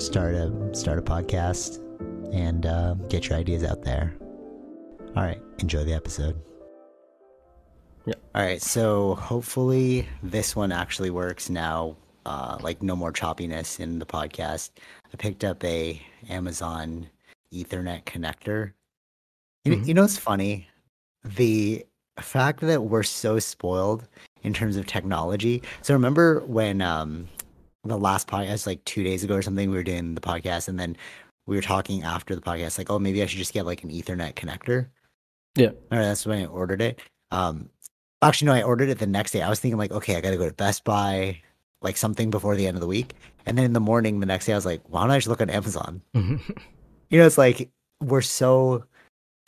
Start a start a podcast and uh, get your ideas out there. All right, enjoy the episode. Yeah. All right, so hopefully this one actually works now. Uh, like no more choppiness in the podcast. I picked up a Amazon Ethernet connector. You, Mhm. you know it's funny? The fact that we're so spoiled in terms of technology. So remember when um the last podcast, like two days ago or something, we were doing the podcast, and then we were talking after the podcast, like, oh, maybe I should just get like an Ethernet connector. Yeah. All right, that's when I ordered it. Um, actually, no, I ordered it the next day. I was thinking like, okay, I got to go to Best Buy, like something before the end of the week. And then in the morning, the next day, I was like, why don't I just look on Amazon? You know, it's like we're so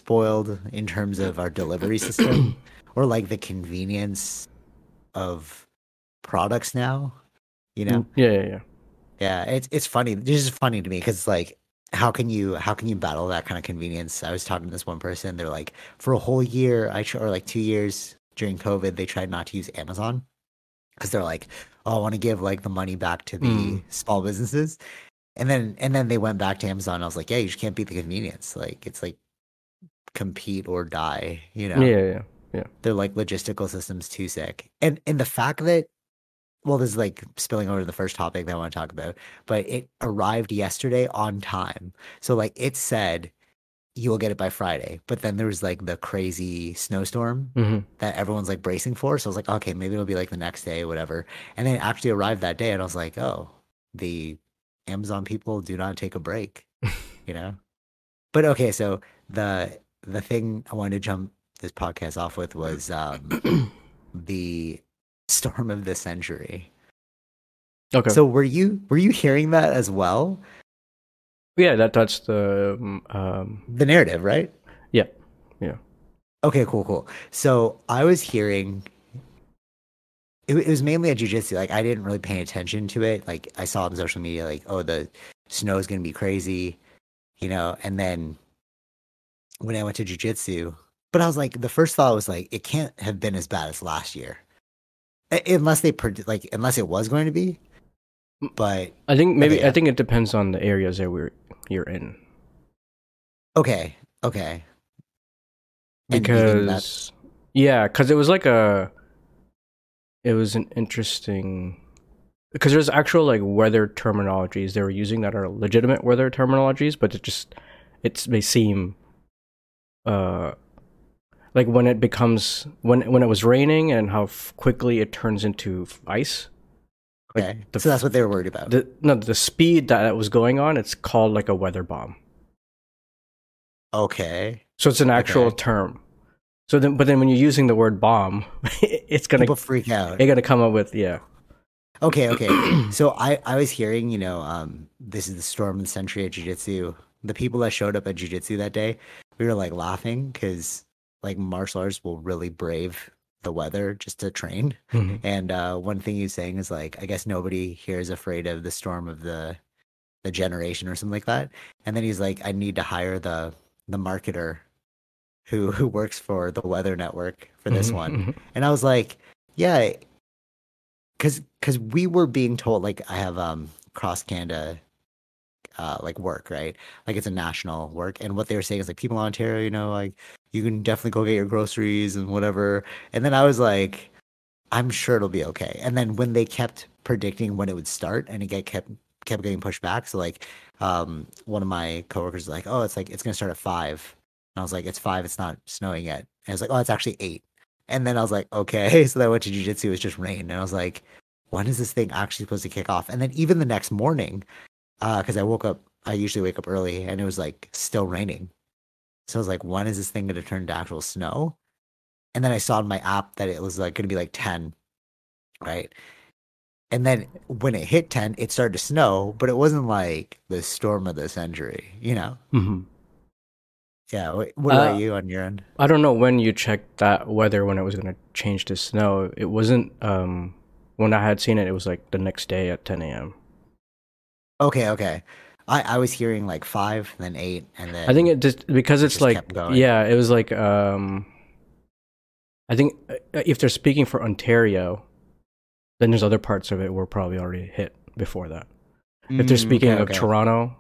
spoiled in terms of our delivery system or like the convenience of products now. You know, yeah, yeah, yeah. yeah, it's it's funny. This is funny to me because like, how can you how can you battle that kind of convenience? I was talking to this one person. They're like, for a whole year, I tr- or like two years during COVID, they tried not to use Amazon because they're like, oh, I want to give like the money back to the Mm. small businesses. And then and then they went back to Amazon. I was like, yeah, you just can't beat the convenience. Like it's like compete or die. You know, Yeah, yeah. yeah they're like logistical systems too sick. And and the fact that well, this is like spilling over to the first topic that I want to talk about, but it arrived yesterday on time. So like it said you will get it by Friday, but then there was like the crazy snowstorm hmm that everyone's like bracing for. So I was like, okay, maybe it'll be like the next day, whatever. And then it actually arrived that day, and I was like, oh, the Amazon people do not take a break, you know. But okay, so the the thing I wanted to jump this podcast off with was um, the storm of the century. Okay. So were you were you hearing that as well? yeah, that that's the um, um The narrative, right? yeah, yeah. Okay, cool, cool. So I was hearing it, it was mainly at jujitsu. Like I didn't really pay attention to it. Like I saw on social media, like, oh, the snow is gonna be crazy, you know. And then when I went to jujitsu, but I was like, the first thought was like, it can't have been as bad as last year, unless they like, unless it was going to be. But I think maybe yeah. I think it depends on the areas that we're you're in okay, okay. Because yeah, because it was like a it was an interesting because there's actual like weather terminologies they were using that are legitimate weather terminologies, but it just it's they seem uh like when it becomes when when it was raining and how f- quickly it turns into f- ice. Like, okay, the so that's what they were worried about. The no, the speed that it was going on, it's called like a weather bomb. okay, So it's an actual Okay. term. So then, but then when you're using the word bomb, it's gonna people freak out. you're gonna come up with yeah. Okay, okay. so I I was hearing, you know, um, this is the storm of the century at jujitsu. The people that showed up at jujitsu that day, we were like laughing because like martial arts will really brave the weather just to train. And uh, one thing he's saying is like, I guess nobody here is afraid of the storm of the the generation or something like that. And then he's like, I need to hire the the marketer who who works for the Weather Network for this Mhm, one. mhm. And I was like, yeah, because because we were being told like I have um cross Canada uh like work right like it's a national work and what they were saying is like people in Ontario you know like you can definitely go get your groceries and whatever and then I was like I'm sure it'll be okay and then when they kept predicting when it would start and it get kept kept getting pushed back. So like, um, one of my coworkers was like, "Oh, it's like it's gonna start at 5. And I was like, "It's five. It's not snowing yet." And I was like, "Oh, it's actually eight. And then I was like, "Okay." So then I went to jujitsu. It was just rain, and I was like, "When is this thing actually supposed to kick off?" And then even the next morning, because I woke up, I usually wake up early, and it was like still raining. So I was like, "When is this thing gonna turn to actual snow?" And then I saw in my app that it was like gonna be like ten, right? And then when it hit 10, it started to snow, but it wasn't like the storm of the century, you know? hmm Yeah. What about Uh, you on your end? I don't know when you checked that weather when it was gonna change to snow. It wasn't um when I had seen it. It was like the next day at 10 a.m. Okay, okay. I, I was hearing like five, then eight, and then I think it just because it's just like yeah, it was like um I think uh, if they're speaking for Ontario, then there's other parts of it were probably already hit before that. If they're Mm, speaking okay, of okay. Toronto,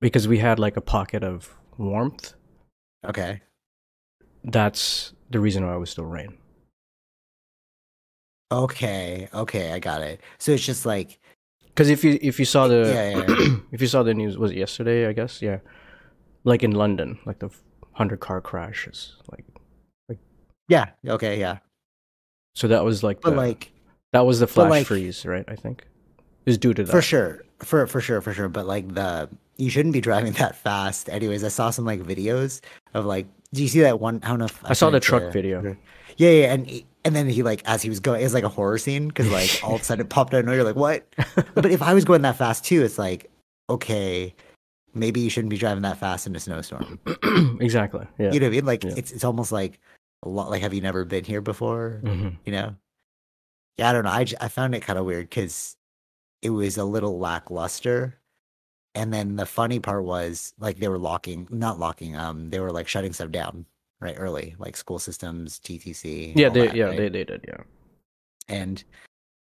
because we had like a pocket of warmth, Okay. that's the reason why it was still rain. Okay, okay, I got it. So it's just like Because if you if you saw the Yeah, yeah, if you saw the news was it yesterday I guess yeah, like in London like the hundred car crashes like like yeah, okay, yeah. so that was like But the, like that was the flash like- freeze right I think is due to that for sure. For for sure, for sure. But like the you shouldn't be driving that fast. Anyways, I saw some like videos of like do you see that one I don't know if I saw the truck to- video. Yeah, yeah, and and then he like as he was going, it was like a horror scene because like all of a sudden it popped out. And you're like, what? but if I was going that fast too, it's like, okay, maybe you shouldn't be driving that fast in a snowstorm. exactly yeah You know what I mean? Like Yeah. it's it's almost like a lot. Like, have you never been here before? hmm You know? Yeah, I don't know. I I found it kind of weird because it was a little lackluster. And then the funny part was like they were locking, not locking. Um, they were like shutting stuff down right early, like school systems, TTC. yeah they that, yeah right? they, they did yeah and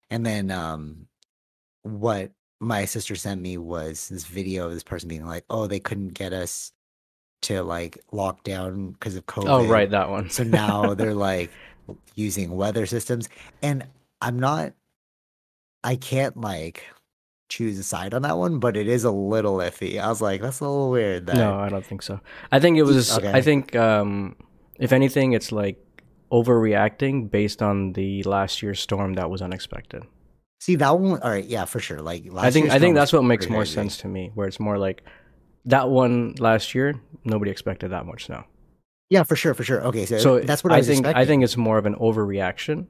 and then um what my sister sent me was this video of this person being like oh they couldn't get us to like lock down because of covid oh right that one so now they're like using weather systems and i'm not i can't like choose a side on that one but it is a little iffy i was like that's a little weird that no I don't think so I think it was Okay. I think um if anything it's like overreacting based on the last year's storm that was unexpected see that one all right yeah for sure like last I think I think that's what makes more crazy. sense to me. Where it's more like that one last year, nobody expected that much snow. yeah for sure for sure okay so, So that's what i, was think. I think it's more of an overreaction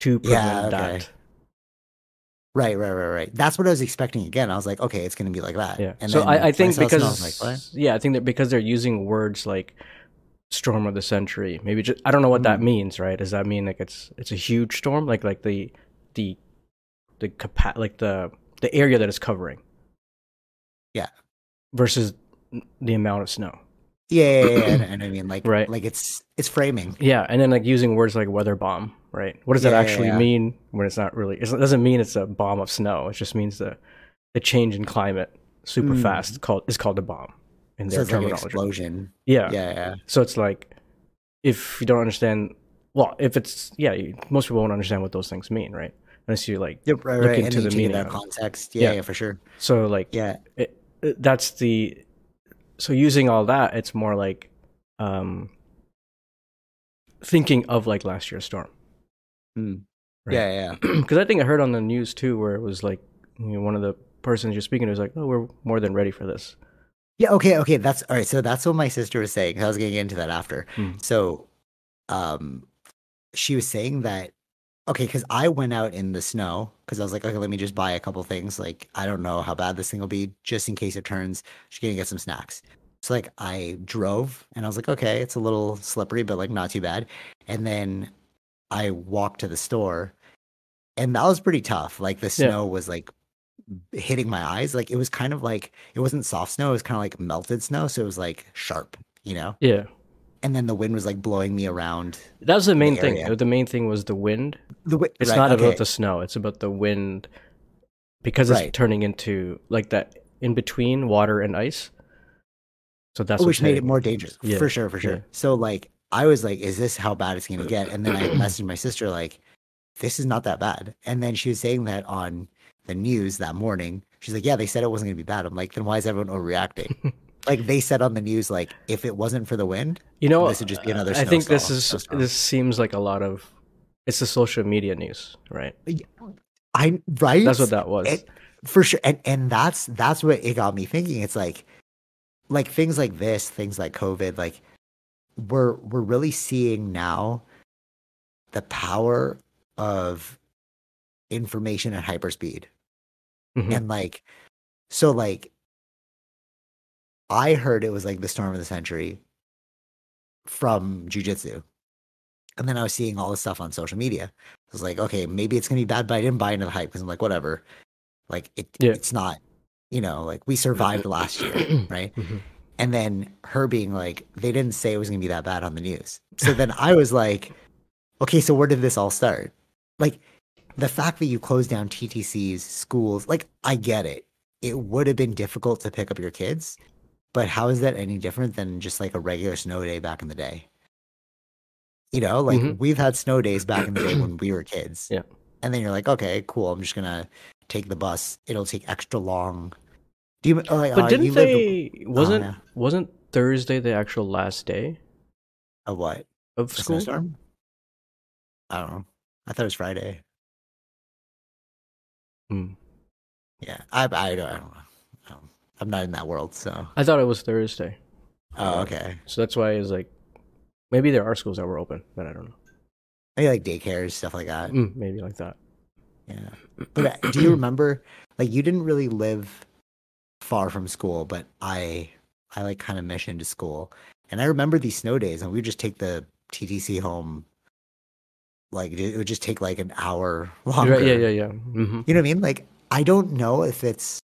to prevent Yeah, okay. that. Right, right, right, right. That's what I was expecting again. I was like, okay, it's going to be like that. Yeah. And so I, I think snow, I because like, yeah, I think that because they're using words like storm of the century, maybe just I don't know what that Mm. means, right? Does that mean like it's it's a huge storm, like like the the the capa- like the the area that it's covering? Yeah. Versus the amount of snow. Yeah, yeah, yeah, and, I mean, like, Right. like it's it's framing. Yeah, and then like using words like weather bomb, right? What does that Yeah, yeah, actually yeah. mean when it's not really? It doesn't mean it's a bomb of snow. It just means the the change in climate super Mm. fast called is called a bomb in So their it's like an explosion. yeah. Yeah, yeah. So it's like if you don't understand, well, if it's yeah, you, most people won't understand what those things mean, right? Unless you like Yep, right, look right. into and the meaning that context. Yeah, Yeah. yeah, for sure. so like Yeah, it, it- that's the so using all that, it's more like um thinking of like last year's storm. Mm. Right. yeah, yeah. because I think I heard on the news too, where it was like you know, one of the persons you're speaking to was like, "Oh, we're more than ready for this." Yeah, okay, okay. That's all right. So that's what my sister was saying. I was getting into that after. Hmm. So, um, she was saying that okay, because I went out in the snow because I was like, okay, let me just buy a couple things. Like, I don't know how bad this thing will be, just in case it turns. She's gonna get some snacks. So like, I drove and I was like, okay, it's a little slippery, but like not too bad. And then I walked to the store, and that was pretty tough. Like the Yeah. snow was like hitting my eyes. Like it was kind of like it wasn't soft snow, it was kind of like melted snow. So it was like sharp, you know? Yeah, And then the wind was like blowing me around. that was the main thing. The main thing was the wind. The wi- It's right, not okay. about the snow. It's about the wind because it's Right. turning into like that in between water and ice. So that's which made it more dangerous Yeah, for sure, for sure. yeah. So like I was like, is this how bad it's gonna get? And then I messaged my sister like, this is not that bad. And then she was saying that on the news that morning. She's like, yeah, they said it wasn't gonna be bad. I'm like, then why is everyone overreacting? like they said on the news, like if it wasn't for the wind, You know, this would just be another. I think this is snowstorm. this seems like a lot of it's the social media news, right? I right. That's what that was. It- for sure and and that's that's what it got me thinking it's like like things like this things like covid like we're we're really seeing now the power of information at hyperspeed Mhm. and like so like i heard it was like the storm of the century from jujitsu. And then i was seeing all this stuff on social media. I was like okay maybe it's gonna be bad but i didn't buy into the hype because i'm like whatever. Like it Yeah. it's not you know like we survived last year right? Mhm. and then her being like they didn't say it was gonna be that bad on the news. So then i was like okay so where did this all start? Like the fact that you closed down ttc's schools like i get it it would have been difficult to pick up your kids but how is that any different than just like a regular snow day back in the day you know like Mhm. we've had snow days back in the day when we were kids Yeah. and then you're like okay cool i'm just gonna take the bus it'll take extra long do you oh, like, But uh, didn't you live- they wasn't yeah. wasn't Thursday the actual last day of what of school? snowstorm? I don't know. I thought it was Friday. Hmm. Yeah, I I don't, I don't know. I don't- I'm not in that world, so. I thought it was Thursday. Oh, okay. So that's why it's like maybe there are schools that were open, but I don't know. Maybe like daycares, stuff like that. Mm, maybe like that. Yeah. But uh, do you remember? Like, you didn't really live far from school, but I I like kind of missioned to school, and I remember these snow days, and we would just take the TTC home. Like it would just take like an hour longer. Right, yeah, yeah, yeah. hmm You know what I mean? Like, I don't know if it's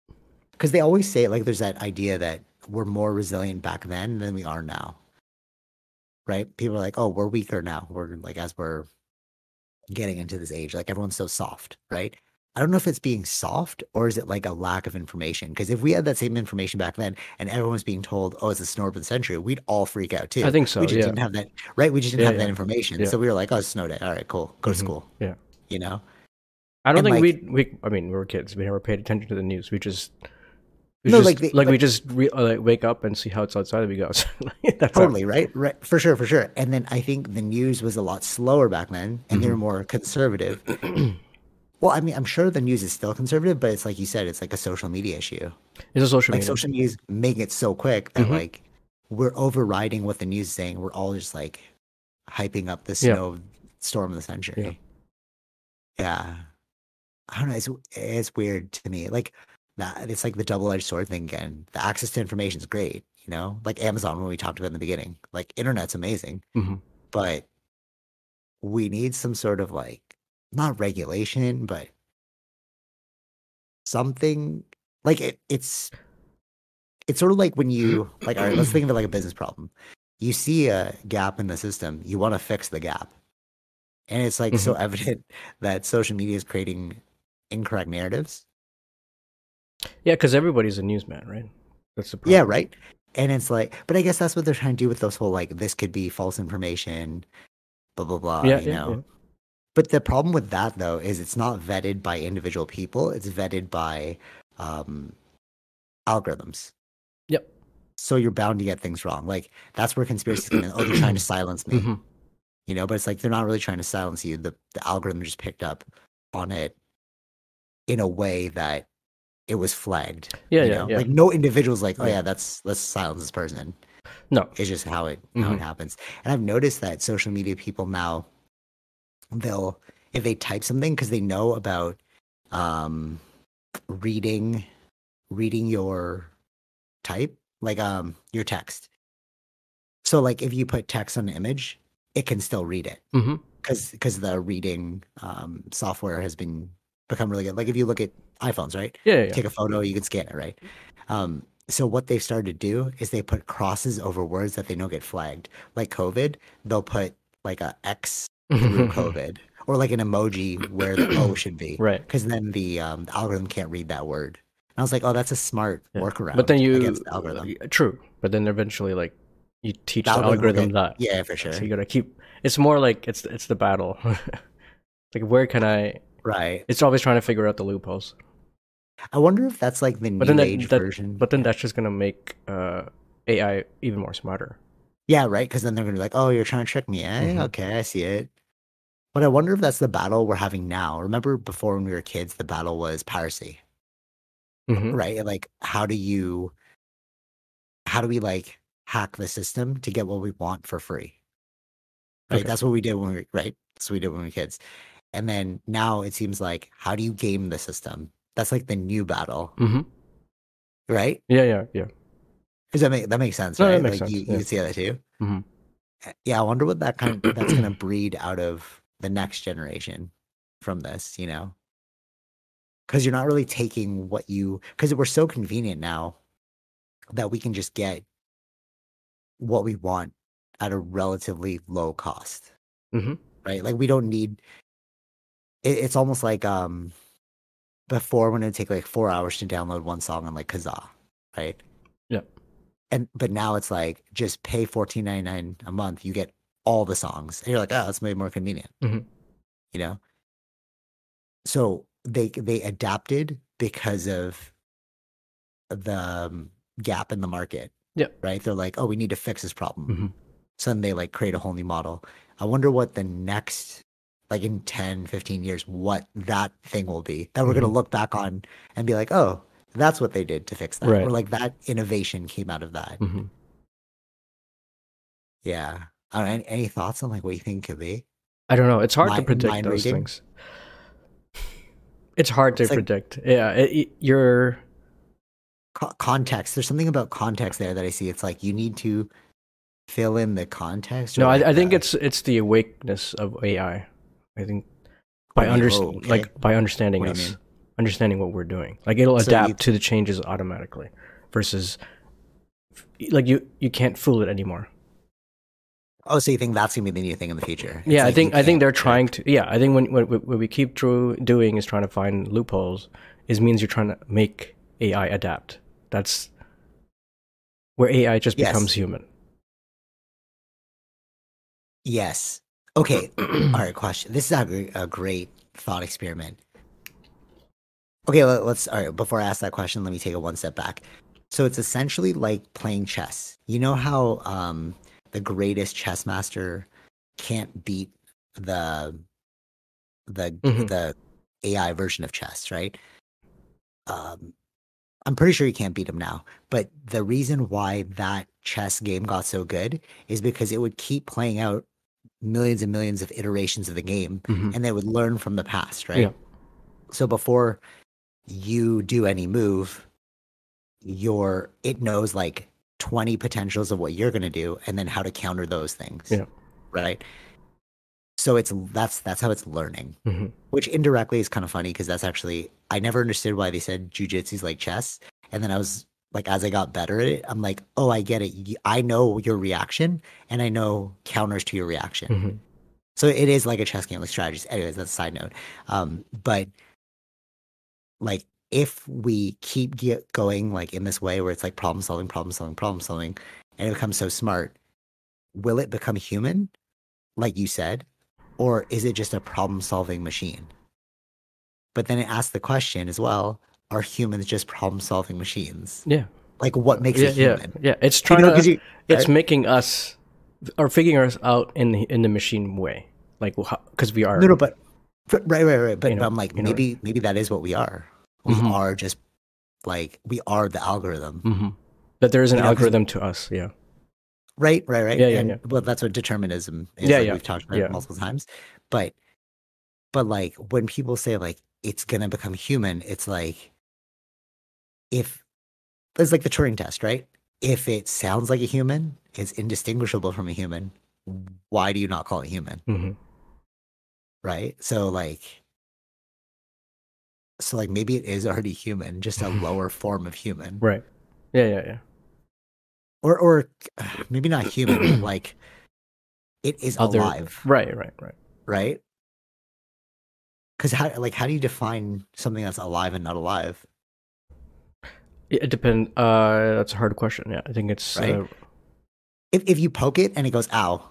because they always say like there's that idea that we're more resilient back then than we are now. Right? People are like, oh, we're weaker now. We're like, as we're getting into this age, like everyone's so soft, right? I don't know if it's being soft or is it like a lack of information? Because if we had that same information back then and everyone was being told, oh, it's the snowstorm of the century, we'd all freak out too. I think so. we just Yeah. didn't have that, right? We just didn't Yeah, have that information. Yeah. So we were like, oh, it's snow day. All right, cool. Go to Mhm. school. Yeah. You know? I don't And, think like- we we I mean we were kids. We never paid attention to the news. We just we No, just, like like, the- we just re, uh, like wake up and see how it's outside and we go. That's our- right right for sure for sure and then i think the news was a lot slower back then and they were more conservative well i mean i'm sure the news is still conservative but it's like you said it's like a social media issue It's a social media. like media. social media is making it so quick that Mhm. like we're overriding what the news is saying we're all just like hyping up the Yeah. snow storm of the century yeah i don't know it's it's weird to me like that it's like the double-edged sword thing again the access to information is great you know like amazon when we talked about in the beginning like internet's amazing Mhm. but we need some sort of like not regulation but something like it, it's it's sort of like when you like all right let's think of it like a business problem you see a gap in the system you want to fix the gap and it's like so mm-hmm. evident that social media is creating incorrect narratives Yeah, because everybody's a newsman, right? That's the problem. yeah right and it's like but i guess that's what they're trying to do with those whole like this could be false information blah blah blah Yeah, you yeah, know yeah. But the problem with that though is it's not vetted by individual people. It's vetted by um, algorithms. Yep. So you're bound to get things wrong. Like that's where conspiracy come in. Oh, they're trying to silence me. Mhm. You know, but it's like they're not really trying to silence you. The the algorithm just picked up on it in a way that it was flagged. Yeah, you yeah, know? yeah. Like no individual's like, oh Yeah. that's let's silence this person. No. It's just how it how it Mhm. happens. And I've noticed that social media people now they'll if they type something because they know about um reading reading your type like um your text. So like if you put text on an image, it can still read it because because the reading um software has been become really good. Like if you look at iPhones, right? Yeah, yeah, yeah. take a photo, you can scan it, right? Um, so what they've started to do is they put crosses over words that they know get flagged. Like COVID, they'll put like a X through COVID, or like an emoji where the O should be, Right. Because then the, um, the algorithm can't read that word. And I was like, oh, that's a smart Yeah. workaround. But then you against the algorithm. true. But then eventually, like you teach The the, algorithm will algorithm that. Yeah, for sure. So you gotta keep. It's more like it's it's the battle. like where can I? Right. It's always trying to figure out the loopholes. I wonder if that's like the But new then age that, that version. but then that's just gonna make uh, AI even more smarter. yeah, right. Because then they're gonna be like, "Oh, you're trying to trick me." Eh? Mhm. Okay, I see it. But I wonder if that's the battle we're having now. Remember before when we were kids, the battle was piracy, Mhm. right? Like, how do you, how do we like hack the system to get what we want for free? Right. Okay. That's what we did when we right. That's what we did when we were kids. And then now it seems like, how do you game the system? That's like the new battle, Mhm. right? Yeah, yeah, yeah. Does that make that makes sense? No, that right? makes like sense, you, yeah. you see that too. Mhm. Uh, Yeah, I wonder what that kind of, that's gonna breed out of the next generation from this. You know, because you're not really taking what you because we're so convenient now that we can just get what we want at a relatively low cost, Mhm. right? Like we don't need. It, it's almost like um, before when it'd take like four hours to download one song on like Kazaa, right? Yeah. and but now it's like just pay fourteen ninety nine a month, you get all the songs, and you're like, oh, that's way more convenient, Mhm. you know. So they they adapted because of the um, gap in the market. Yeah. Right. They're like, oh, we need to fix this problem. Mhm. So then they like create a whole new model. I wonder what the next, like in 10, 15 years, what that thing will be that we're going to Mhm. look back on and be like, oh, that's what they did to fix that. Right. Or like that innovation came out of that. Mhm. Yeah. I any, any thoughts on like what you think could be? I don't know. It's hard to predict those reading? things. It's hard to It's like- predict. Yeah, it, it- you're Co- context. There's something about context there that I see. It's like you need to fill in the context. no. like I, I think the- it's it's the awakeness of AI. I think by you- under oh, okay. like by understanding What us, understanding what we're doing. Like it'll So you- adapt to the changes automatically, versus like you you can't fool it anymore. Oh, so you think that's gonna be the new thing in the future? It's Yeah, I think I think they're trying to. Yeah, I think when what, what we keep tru- doing is trying to find loopholes. Is means you're trying to make AI adapt. That's where AI just Yes. becomes human. Yes. Okay. All right. Question. This is a, a great thought experiment. Okay. Let, let's. All right. Before I ask that question, let me take a one step back. So it's essentially like playing chess. You know how um, the greatest chess master can't beat the the Mhm. the AI version of chess, right? Um, I'm pretty sure you can't beat him now. But the reason why that chess game got so good is because it would keep playing out millions and millions of iterations of the game Mhm. and they would learn from the past, right? Yeah. So before you do any move, your it knows like 20 potentials of what you're going to do and then how to counter those things. Yeah. Right? So it's that's that's how it's learning, Mhm. which indirectly is kind of funny because that's actually I never understood why they said jujitsu's like chess and then I was like as I got better at it, I'm like, "Oh, I get it. i know your reaction and I know counters to your reaction." Mhm. So it is like a chess game, like strategies. Anyways, that's a side note. Um, but like if we keep get going like in this way where it's like problem solving, problem solving, problem solving, and it becomes so smart, will it become human, like you said, or is it just a problem solving machine? But then it asks the question as well: Are humans just problem solving machines? Yeah. Like what makes Yeah, it human? yeah. It's You trying know, to. you- it's right? making us or figuring us out in the in the machine way, like because we are. No, no, but right, right, right. But, You know- but I'm like, you know- maybe, maybe that is what we are. We Mhm. are just like we are the algorithm, Mhm. That there is an You know, algorithm to us. Yeah. right, right, right. Yeah, yeah, and, yeah. Well, that's what determinism is. Yeah, like yeah, We've talked about yeah. it multiple times, but but like when people say like it's gonna become human, it's like if it's like the Turing test, right? If it sounds like a human, it's indistinguishable from a human. Why do you not call it human? hmm right? So like so like maybe it is already human, just a lower form of human. Right. Yeah, yeah, yeah. Or or uh, maybe not human, but like it is Other- alive, Right, right, right. right? Cuz how like how do you define something that's alive and not alive? It, it depends. Uh, that's a hard question. Yeah, I think it's Right? uh, If if you poke it and it goes ow,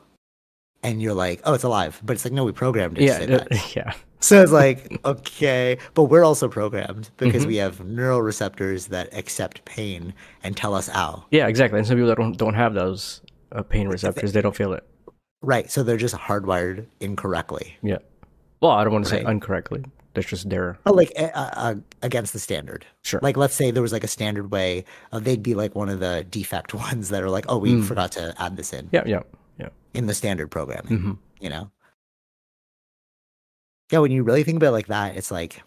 and you're like, oh, it's alive, but it's like, no, we programmed it. to Yeah, that. yeah, So it's like, okay, but we're also programmed because Mm-hmm. we have neural receptors that accept pain and tell us ow. yeah, exactly. And some people that don't don't have those uh, pain receptors, they don't feel it. Right. So they're just hardwired incorrectly. Yeah. Well, I don't want to say incorrectly. That's just their But like uh, uh, against the standard. sure. Like let's say there was like a standard way, uh, they'd be like one of the defect ones that are like, oh, we Mm. forgot to add this in yeah, yeah. In the standard programming. hmm You know. Yeah, when you really think about it like that, it's like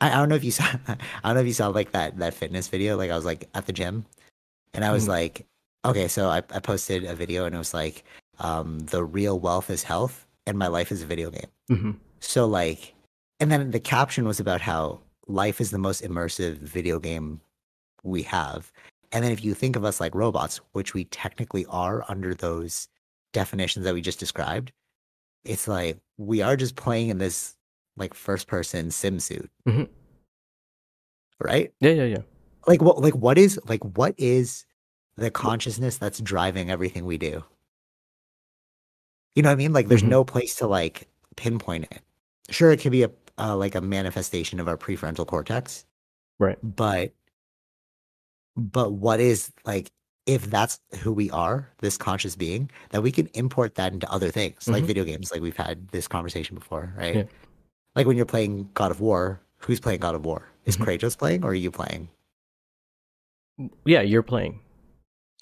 I, I don't know if you saw I don't know if you saw like that that fitness video. Like I was like at the gym and I was Mhm. like, okay, so I, I posted a video and it was like, um, the real wealth is health and my life is a video game. hmm So like and then the caption was about how life is the most immersive video game we have. And then if you think of us like robots, which we technically are under those definitions that we just described, it's like we are just playing in this like first person sim suit. Mhm. Right? Yeah, yeah, yeah. Like what like what is like what is the consciousness that's driving everything we do? You know what I mean? Like there's Mhm. no place to like pinpoint it. Sure it could be a uh, like a manifestation of our prefrontal cortex, Right. but but what is like if that's who we are this conscious being that we can import that into other things like Mhm. video games like we've had this conversation before right Yeah. like when you're playing god of war who's playing god of war is Mhm. kratos playing or are you playing Yeah, you're playing.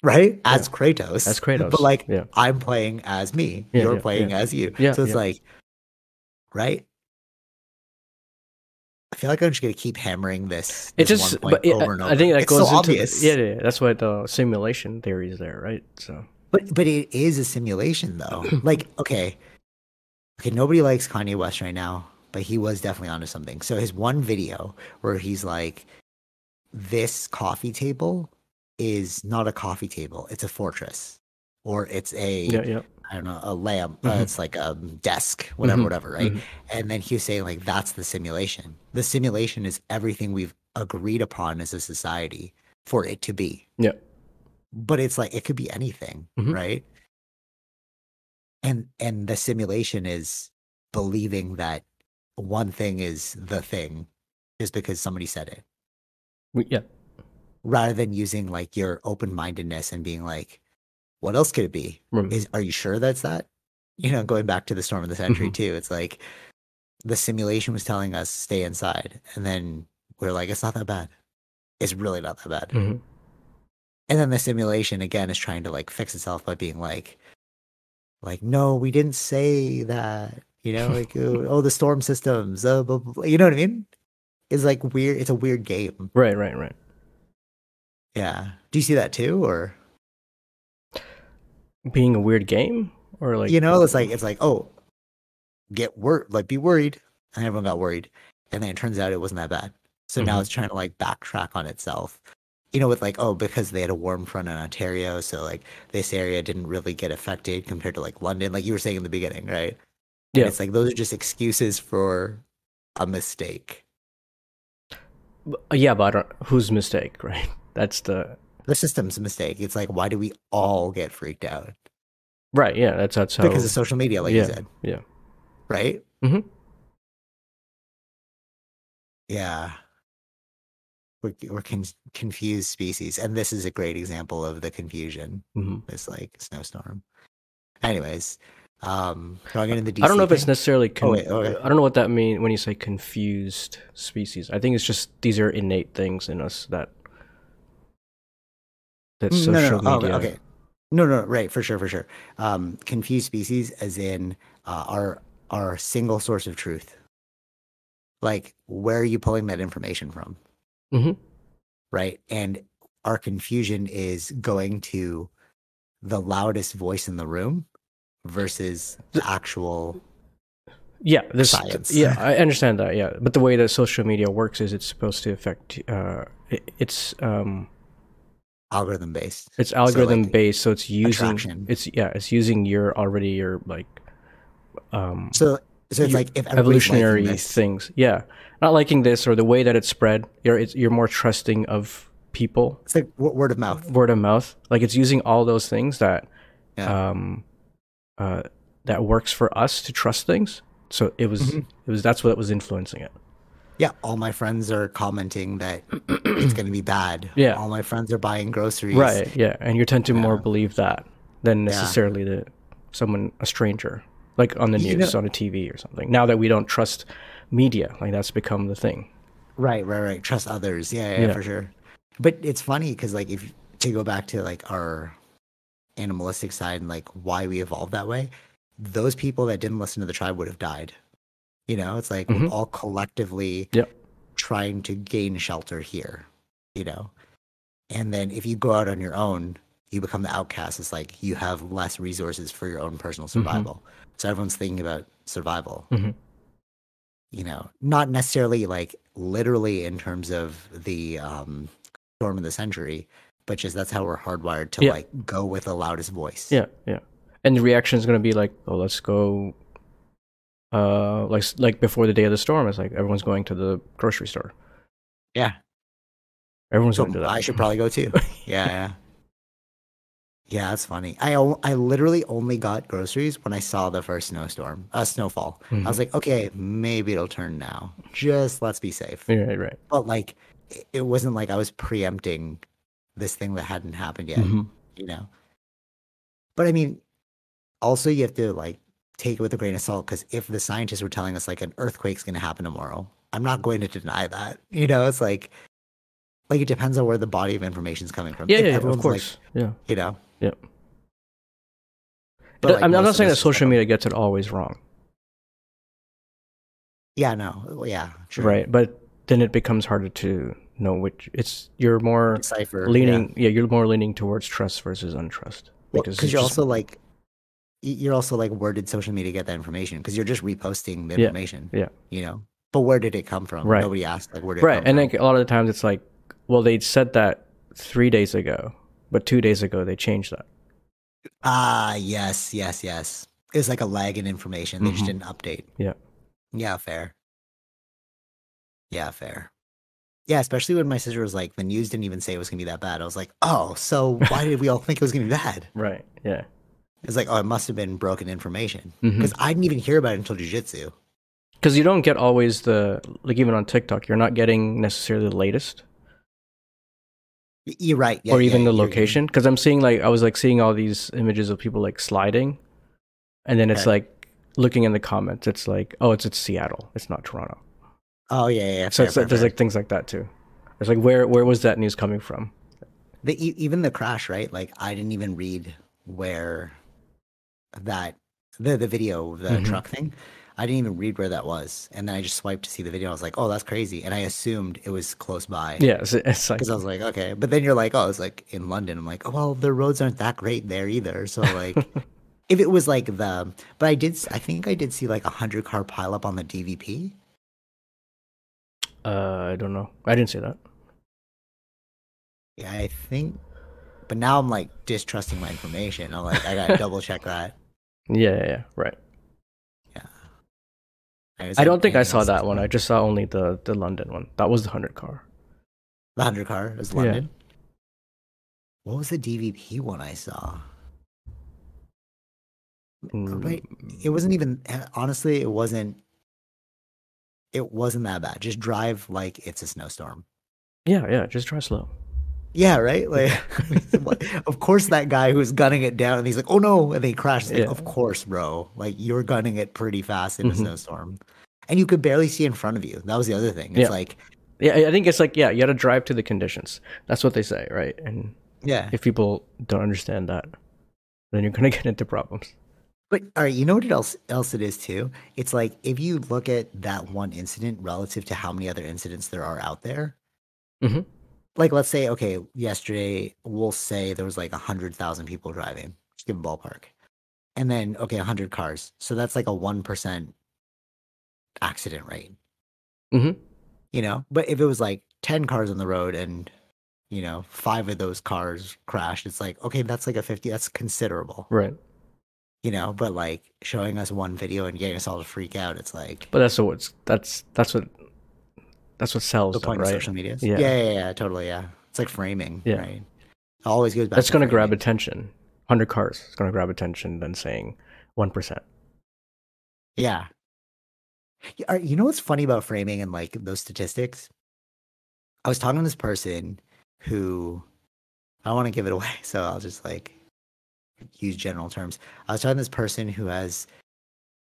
right as kratos As Kratos. but like yeah. i'm playing as me Yeah, you're yeah, playing yeah. as you Yeah, so it's yeah. like right I feel like I'm just gonna keep hammering this. It just, one point but yeah, over and over. I think that it's goes so into the- obvious. yeah, yeah, yeah, that's why the simulation theory is there, right? So But but it is a simulation though. like okay, okay, nobody likes Kanye West right now, but he was definitely onto something. So his one video where he's like, "This coffee table is not a coffee table; it's a fortress, or it's a yeah, yeah, I don't know a lamp. Uh, Mhm. it's like a desk, whatever, Mhm, whatever, right?" mhm. And then he was saying like, "That's the simulation. The simulation is everything we've agreed upon as a society for it to be." yeah, but it's like it could be anything Mhm. right and and the simulation is believing that one thing is the thing just because somebody said it yeah, rather than using like your open-mindedness and being like what else could it be Rem- is are you sure that's that you know going back to the storm of the century Mhm. too it's like the simulation was telling us stay inside and then we're like it's not that bad it's really not that bad mhm. and then the simulation again is trying to like fix itself by being like like no we didn't say that you know like oh, oh the storm systems uh, blah, blah, blah. you know what i mean it's like weird it's a weird game right, right, right. yeah do you see that too or Being a weird game, or like you know it's like it's like oh get wor like be worried. And everyone got worried. And then it turns out it wasn't that bad. So now Mhm. it's trying to like backtrack on itself. You know with like oh because they had a warm front in ontario so like this area didn't really get affected compared to like london. Like you were saying in the beginning right? And yeah, it's like those are just excuses for a mistake. Yeah, but I don't, whose mistake, right? That's the the system's a mistake it's like why do we all get freaked out right. Yeah, that's that's how. because of social media like yeah, you said yeah, right Mhm. yeah we're, we're con- confused species and this is a great example of the confusion hmm this like snowstorm anyways um going into the DC I don't know if it's necessarily. Con- Oh, wait, okay. I don't know what that means when you say confused species. I think it's just these are innate things in us that that Mm, no, social no, no. Oh, okay. No, no, right, for sure, for sure. Um, confused species, as in uh, our our single source of truth. Like, where are you pulling that information from? Mhm. Right, and our confusion is going to the loudest voice in the room versus the actual. Yeah, this. Science. Yeah, I understand that. Yeah, but the way that social media works is it's supposed to affect. Uh, it, it's um, algorithm based. it's algorithm like, based, so it's using. attraction. It's yeah, it's using your already your like, um, So, so it's like if evolutionary this- things. Yeah, not liking this or the way that it's spread. You're it's, you're more trusting of people, It's like w- word of mouth. word of mouth. Like it's using all those things that Yeah. um, uh, that works for us to trust things. So it was Mm-hmm. it was that's what was influencing it. Yeah, all my friends are commenting that it's going to be bad. Yeah. all my friends are buying groceries. Right. Yeah, and you tend to more believe that than Yeah. necessarily the someone a stranger like on the You news know- on a TV or something. Now that we don't trust media, like that's become the thing. Right, right, right. Trust others. Yeah, yeah, Yeah. for sure. But it's funny because, like, if to go back to like our animalistic side and like why we evolved that way, those people that didn't listen to the tribe would have died. You know, it's like we're Mhm. all collectively Yep. trying to gain shelter here. You know, and then if you go out on your own, you become the outcast. It's like you have less resources for your own personal survival. So everyone's thinking about survival Mhm. you know, not necessarily like literally in terms of the um, storm of the century, but just that's how we're hardwired to Yeah. like go with the loudest voice. Yeah, yeah. And the reaction is going to be like, "Oh, let's go." Uh, like like before the day of the storm, it's like everyone's going to the grocery store. Yeah. Everyone's So going to that. I should probably go too. Yeah, yeah. Yeah, that's funny. I I literally only got groceries when I saw the first snowstorm, uh, snowfall. I Mm-hmm. was like, okay, maybe it'll turn now. Just let's be safe. Yeah, right, right. But like, it- wasn't like I was preempting this thing that hadn't happened yet. Mhm. you know. But I mean, also you have to like take it with a grain of salt because if the scientists were telling us like an earthquake's going to happen tomorrow, I'm not going to deny that. You know, it's like, like it depends on where the body of information is coming from. Yeah, yeah, of course. yeah, you know, yeah. but, like, I'm, not saying that social media gets it always wrong, Yeah, no, yeah, true. right? But then it becomes harder to know which. It's you're more Decipher leaning. Yeah. you're more leaning towards trust versus untrust because it's you're just- also like. You're also like, where did social media get that information? Because you're just reposting the Yeah, information, yeah. you know. But where did it come from? Right. Nobody asked, like, where did it right. And like a lot of the times, it's like, well, they said that three days ago, but two days ago they changed that. Ah, yes, yes, yes. It's like a lag in information. They just Mhm. didn't update. Yeah. Yeah, fair. Yeah, fair. Yeah, especially when my sister was like, the news didn't even say it was gonna be that bad. I was like, oh, so why did we all think it was gonna be bad? Right. Yeah. It's like, oh, it must have been broken information mm-hmm. because I didn't even hear about it until jujitsu. Because you don't get always the like even on TikTok, you're not getting necessarily the latest You're right. Yeah, or even yeah, the location. Because I'm seeing like I was like seeing all these images of people like sliding, and then it's Okay. like looking in the comments, it's like oh, it's it's Seattle, it's not Toronto. Oh yeah, yeah. So fair, it's, fair, there's like things like that too. It's like where where was that news coming from? the even the crash, right? Like I didn't even read where that the the video the Mhm. truck thing. I didn't even read where that was, and then I just swiped to see the video. I was like, "Oh, that's crazy," and I assumed it was close by. Yeah, it's, it's like Because I was like, okay, but then you're like, oh, it's like in London. I'm like, oh, well, the roads aren't that great there either. So like, if it was like the, but I did, I think I did see like a hundred car pileup on the DVP. uh, I don't know. I didn't see that. Yeah, I think, but now I'm like distrusting my information. I'm like, I gotta double check that. Yeah, yeah, yeah right. was I like, don't think I saw that one. I just saw only the the London one. That was the hundred car. The hundred car was Yeah. London. What was the DVP one I saw? Mm. Right. It wasn't even honestly. It wasn't. It wasn't that bad. Just drive like it's a snowstorm. Yeah, yeah. Just drive slow. Yeah, right. Like, of course, that guy who's gunning it down, and he's like, "Oh no!" and they crash. Like, Yeah. Of course, bro. Like you're gunning it pretty fast in a Mhm. snowstorm, and you could barely see in front of you. That was the other thing. It's Yeah. like, Yeah, I think it's like yeah, you got to drive to the conditions. That's what they say, right? And yeah. if people don't understand that, then you're gonna get into problems. But all right, you know what else else it is too? It's like if you look at that one incident relative to how many other incidents there are out there. Mhm. Like let's say, okay, yesterday we'll say there was like a hundred thousand people driving. Just give a ballpark. And then okay, a hundred cars. So that's like a one percent accident rate. Mhm. You know? But if it was like ten cars on the road and you know, five of those cars crashed, it's like, okay, that's like a fifty that's considerable Right. you know but like showing us one video and getting us all to freak out it's like But that's what's that's that's what that's what sells, the point right? of social media Yeah. yeah. yeah yeah totally yeah it's like framing Yeah. right it always goes back That's to gonna grab attention. Hundred cars is gonna grab attention than saying one percent. Yeah. You know what's funny about framing and like those statistics? I was talking to this person who I don't want to give it away, so I'll just like use general terms. I was talking to this person who has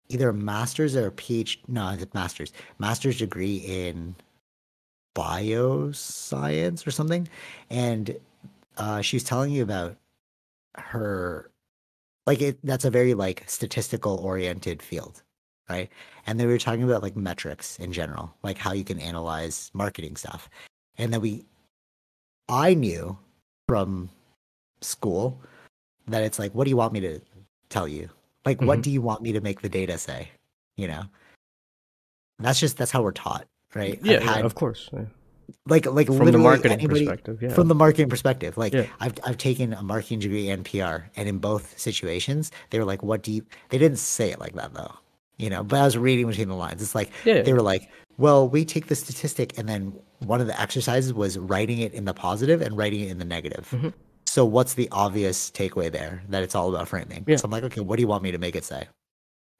either a master's or a PhD, no, it's a master's, master's degree in bioscience or something. And uh, she was telling you about her, like, it, that's a very like statistical oriented field, right? And then we were talking about like metrics in general, like how you can analyze marketing stuff. And then we, I knew from school that it's like, what do you want me to tell you? Like, what Mhm. do you want me to make the data say? You know, that's just that's how we're taught, right? Yeah, had- of course. yeah. like like From the marketing anybody- perspective, yeah. From the marketing perspective, like Yeah. I've I've taken a marketing degree and PR, and in both situations, they were like, "What do you?" They didn't say it like that though, you know. But I was reading between the lines. It's like they were like, "Well, we take the statistic, and then one of the exercises was writing it in the positive and writing it in the negative." Mhm. So what's the obvious takeaway there? That it's all about framing. So I'm like, okay, what do you want me to make it say?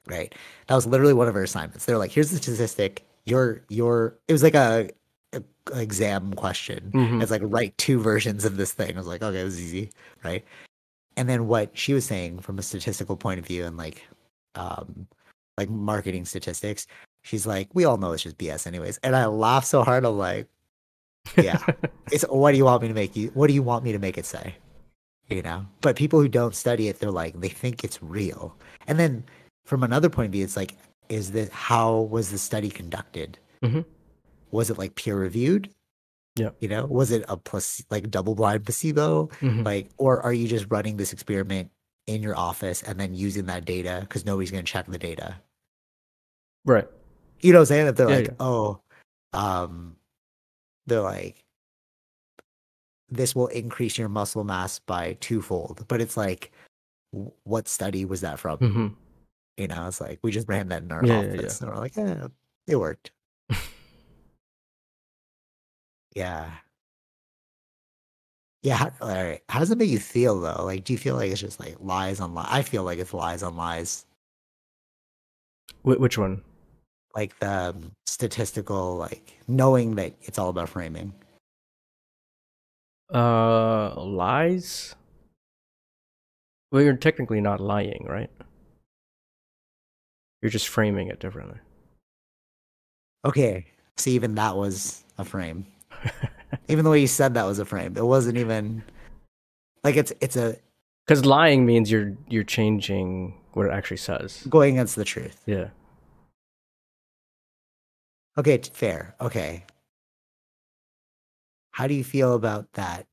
Right. That was literally one of her assignments. They're like, here's the statistic. Your your it was like a, a exam question. Mhm. It's like write two versions of this thing. I was like, okay, it was easy, right? And then what she was saying from a statistical point of view and like um like marketing statistics, she's like, we all know it's just BS anyways. And I laughed so hard, I'm like, yeah. it's what do you want me to make you what do you want me to make it say? You know? But people who don't study it, they're like they think it's real. And then from another point of view, it's like, is that how was the study conducted? Mhm. Was it like peer reviewed? Yeah. You know, was it a plus like double blind placebo? Mhm. Like, or are you just running this experiment in your office and then using that data because nobody's gonna check the data? Right. You know what I'm saying? That they're Yeah, like, yeah. oh, um, they're like, this will increase your muscle mass by twofold. But it's like, what study was that from? hmm You know, it's like we just ran that in our Yeah, yeah, office, and we're like, yeah, it worked. yeah, yeah. How, all right. How does it make you feel though? Like, do you feel like it's just like lies on lies? I feel like it's lies on lies. Wh- which one? Like the um, statistical, like knowing that it's all about framing. Uh, lies. Well, you're technically not lying, right? You're just framing it differently. Okay, so even that was a frame. Even the way you said that was a frame. It wasn't even like it's it's a Because lying means you're you're changing what it actually says. going against the truth. Yeah. Okay, fair. Okay. How do you feel about that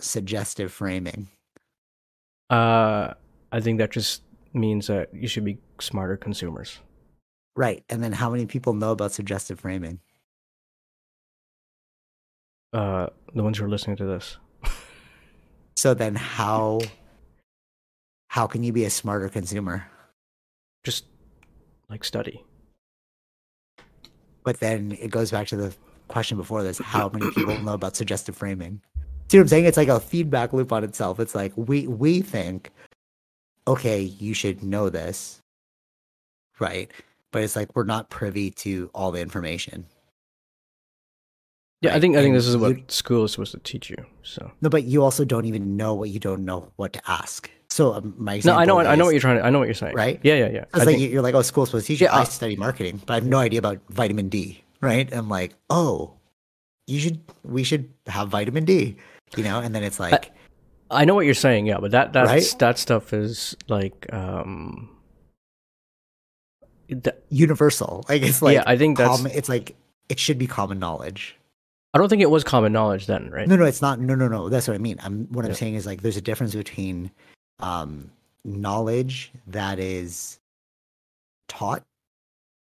suggestive framing? Uh, I think that just means that you should be smarter consumers. Right. And then how many people know about suggestive framing? Uh, the ones who are listening to this. So then how how can you be a smarter consumer? Just like study. But then it goes back to the question before this, how many people know about suggestive framing? See what I'm saying? It's like a feedback loop on itself. It's like we we think, okay, you should know this. Right. But it's like we're not privy to all the information. Yeah, I Right, think I think and this is what you- school is supposed to teach you. So No, but you also don't even know what you don't know what to ask. So um, my no, I know I know what you're trying to. I know what you're saying. Right? Yeah, yeah, yeah. It's I like think- you're like, oh, school's supposed to teach you. Yeah, I uh, study marketing, but I have no idea about vitamin D. Right? I'm like, oh, you should. We should have vitamin D. You know, and then it's like, I know what you're saying. Yeah, but that that's Right? that stuff is like um. that- universal. Like it's like yeah, I think that's. common, it's like it should be common knowledge. I don't think it was common knowledge then, right? No, no, it's not. No, no, no. That's what I mean. I'm what I'm Yeah. saying is like there's a difference between um knowledge that is taught,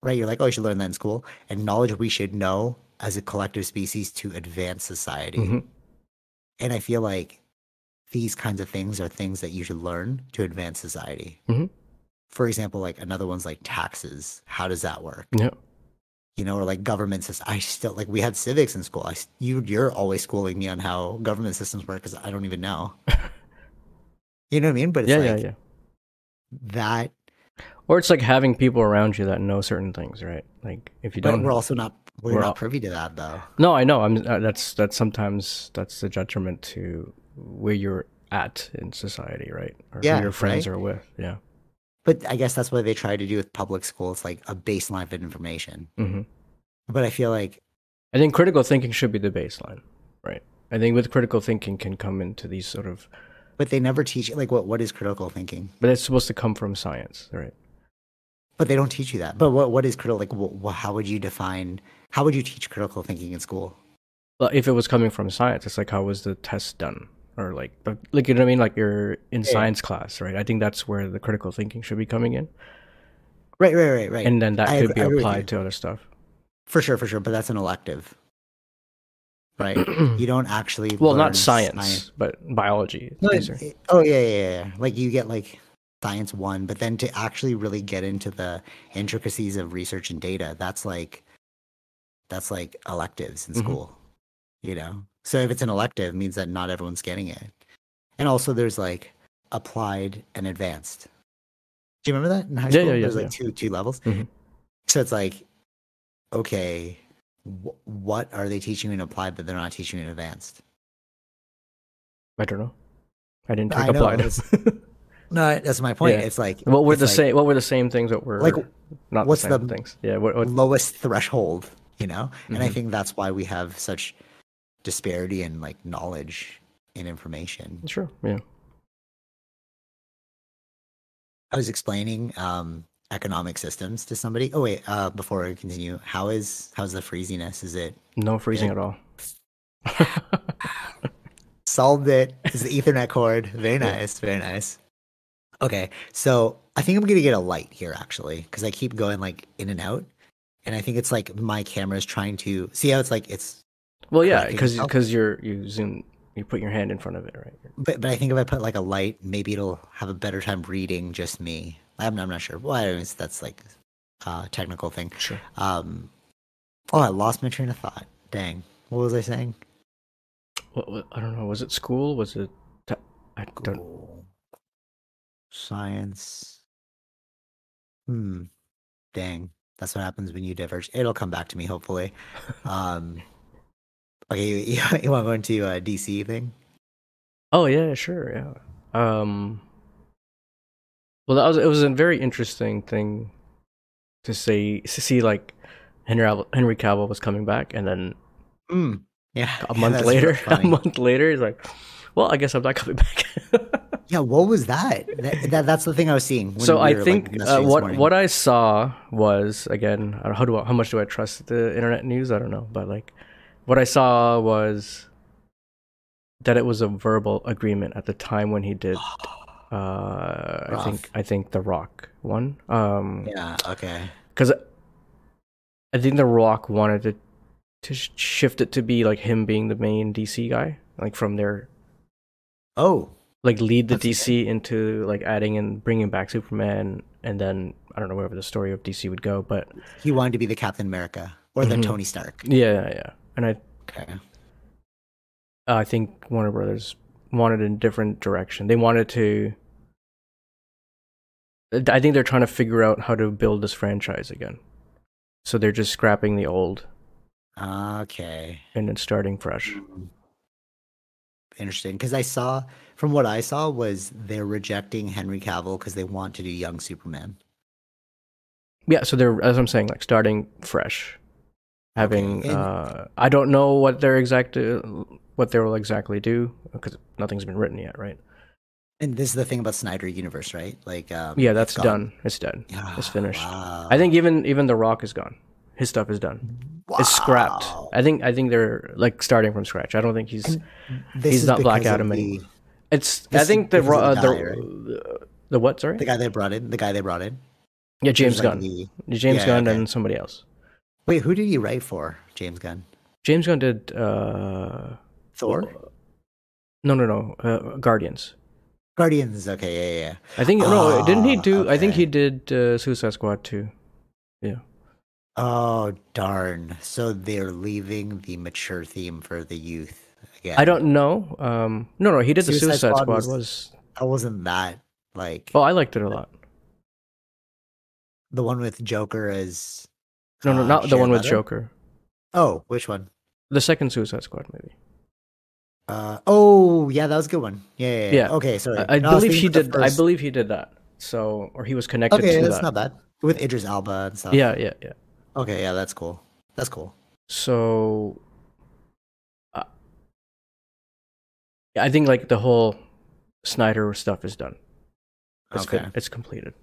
right? You're like, oh, you should learn that in school, and knowledge we should know as a collective species to advance society. Mhm. And I feel like these kinds of things are things that you should learn to advance society. Mhm. For example, like another one's like taxes. How does that work? Yeah. you know, or like government systems. I still like we had civics in school. I you you're always schooling me on how government systems work because I don't even know. you know what I mean? But it's Yeah, like yeah, yeah. that Or it's like having people around you that know certain things, right? Like if you don't. But we're also not we're, We're not all- privy to that though. no, I know. I'm. Uh, that's that's sometimes that's the detriment to where you're at in society, right? Or Yeah, who your friends right? are with. Yeah. But I guess that's what they try to do with public school. It's like a baseline of information. hmm But I feel like I think critical thinking should be the baseline, right? I think with critical thinking can come into these sort of, but they never teach like what what is critical thinking. but it's supposed to come from science, right? But they don't teach you that. But what what is critical like wh- how would you define how would you teach critical thinking in school? Well, if it was coming from science, it's like how was the test done, or like, but- like you know what I mean? Like you're in Yeah. science class, right? I think that's where the critical thinking should be coming in, Right, right, right, right. and then that I could agree- be I agree with you. applied to other stuff. For sure, for sure. But that's an elective. Right? you don't actually well, not science, but biology. No, it- oh yeah, yeah, yeah. Like you get like science one, but then to actually really get into the intricacies of research and data, that's like that's like electives in Mhm. school. You know? So if it's an elective, it means that not everyone's getting it. And also there's like applied and advanced. Do you remember that in high Yeah, school? yeah, yeah, There's like two two levels. Mhm. So it's like, okay, wh- what are they teaching in applied that they're not teaching in advanced? I don't know. I didn't I take know, applied. No, that's my point. It's like what were the like same? What were the same things that were Like, not what's the same the- things? Yeah. What? what lowest threshold, you know? And I Mhm. think that's why we have such disparity in like knowledge and information. sure. Yeah. I was explaining um economic systems to somebody. Oh wait, uh before I continue, how is how's the freeziness? Is it No freezing Yeah. at all. solved it? It's the Ethernet cord. Very nice, very nice. Okay, so I think I'm gonna get a light here actually, because I keep going like in and out. And I think it's like my camera is trying to see how it's like it's well, yeah, because because you're you zoom, you put your hand in front of it, right? But but I think if I put like a light, maybe it'll have a better time reading just me. I'm I'm not sure. Well, anyways, that's like a technical thing. Sure. Um, oh, I lost my train of thought. Dang, what was I saying? What, what, I don't know. Was it school? Was it? I don't. Science. Hmm. Dang, that's what happens when you diverge. It'll come back to me hopefully. Um. Okay, you, you, want to go into a DC thing? Oh yeah, sure, yeah. Um. Well, that was it was a very interesting thing to say to see like Henry Henry Cavill was coming back, and then Hmm. Yeah. a month that's later, a month later, he's like, "Well, I guess I'm not coming back." Yeah, what was that? that, that that's the thing I was seeing. when so we I were, like, think messaging uh, what morning. what I saw was again I how do I, how much do I trust the internet news? I don't know, but like what I saw was that it was a verbal agreement at the time when he did. Uh, I think I think the Rock one. Um, Yeah. Okay. because I think the Rock wanted to to shift it to be like him being the main DC guy, like from their Oh. like lead the DC into like adding and bringing back Superman, and then I don't know wherever the story of DC would go, but He wanted to be the Captain America or the Mhm. Tony Stark. yeah, yeah, and I Okay. I think Warner Brothers wanted a different direction. They wanted to. I think they're trying to figure out how to build this franchise again, so they're just scrapping the old Okay. and then starting fresh. Mm. Interesting. Because I saw, from what I saw, was they're rejecting Henry Cavill because they want to do young Superman. Yeah, so they're as I'm saying, like starting fresh, having. Okay, uh, I don't know what their exact uh, what they will exactly do because nothing's been written yet, right? And this is the thing about Snyder Universe, right? Like, um, Yeah, it's done. It's done. Yeah, It's finished. Wow. I think even even The Rock is gone. His stuff is done. It's scrapped. I think I think they're like starting from scratch. I don't think he's he's not Black Adam the- anymore. it's I think the because Ro- of uh, the the, right? the the what? Sorry. The guy they brought in. The guy they brought in. yeah, James like, Gunn. the- James yeah, Gunn okay. and somebody else. Wait, who did he write for? James Gunn. James Gunn did uh Thor. no no no uh, Guardians. Guardians. Okay, yeah, yeah, yeah. I think no, didn't he do? I think he did uh, Suicide Squad too. Yeah. Oh darn! So they're leaving the mature theme for the youth again. I don't know. Um, no, no, he did the Suicide Suicide Squad Squad. was- Was, I wasn't that like. oh, I liked it a lot. The one with Joker as No, no, uh, not the one with? Joker. Oh, which one? The second Suicide Squad movie. Uh oh, yeah, that was a good one. Yeah, yeah. yeah. Yeah. Okay, sorry. I, I No, believe he did. I believe he did that. So, or he was connected Okay, to that's that. not bad. With Idris Elba and stuff. Yeah, yeah, yeah. Okay, yeah, that's cool. That's cool. So, uh, I think like the whole Snyder stuff is done. It's Okay. good. It's completed.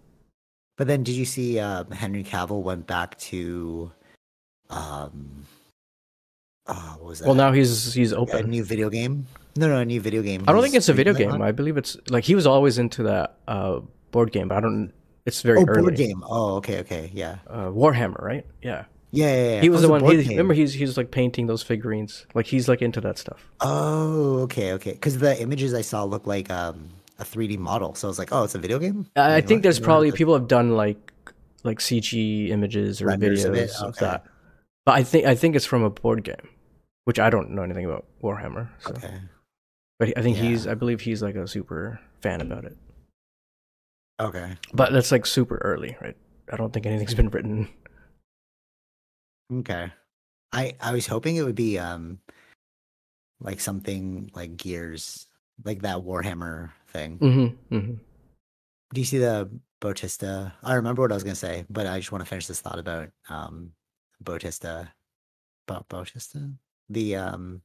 But then, did you see uh, Henry Cavill went back to, um, oh, what was that? Well, now he's he's open. a new video game. No, no, a new video game. I don't think it's a video game. on? I believe it's like he was always into that uh, board game, but I don't. It's very Oh, early. board game. Oh, okay, okay, yeah, Uh, Warhammer, right? Yeah. yeah, yeah. yeah. He was Oh, the one. He, remember, he's he's like painting those figurines. Like he's like into that stuff. Oh, okay, okay. Because the images I saw look like um a 3D model, so I was like, oh, it's a video game. I, I think what? there's probably people have done like like CG images or Renders videos of of, it? Okay. that. But I think I think it's from a board game, which I don't know anything about Warhammer. So. Okay. But I think Yeah. he's I believe he's like a super fan about it. Okay. But that's like super early, right? I don't think anything's been written. Okay. I I was hoping it would be um like something like Gears, like that Warhammer thing. Mm-hmm, mm-hmm. Do you see the Bautista? I remember what I was gonna say, but I just want to finish this thought about um Bautista. Ba- Bautista? The um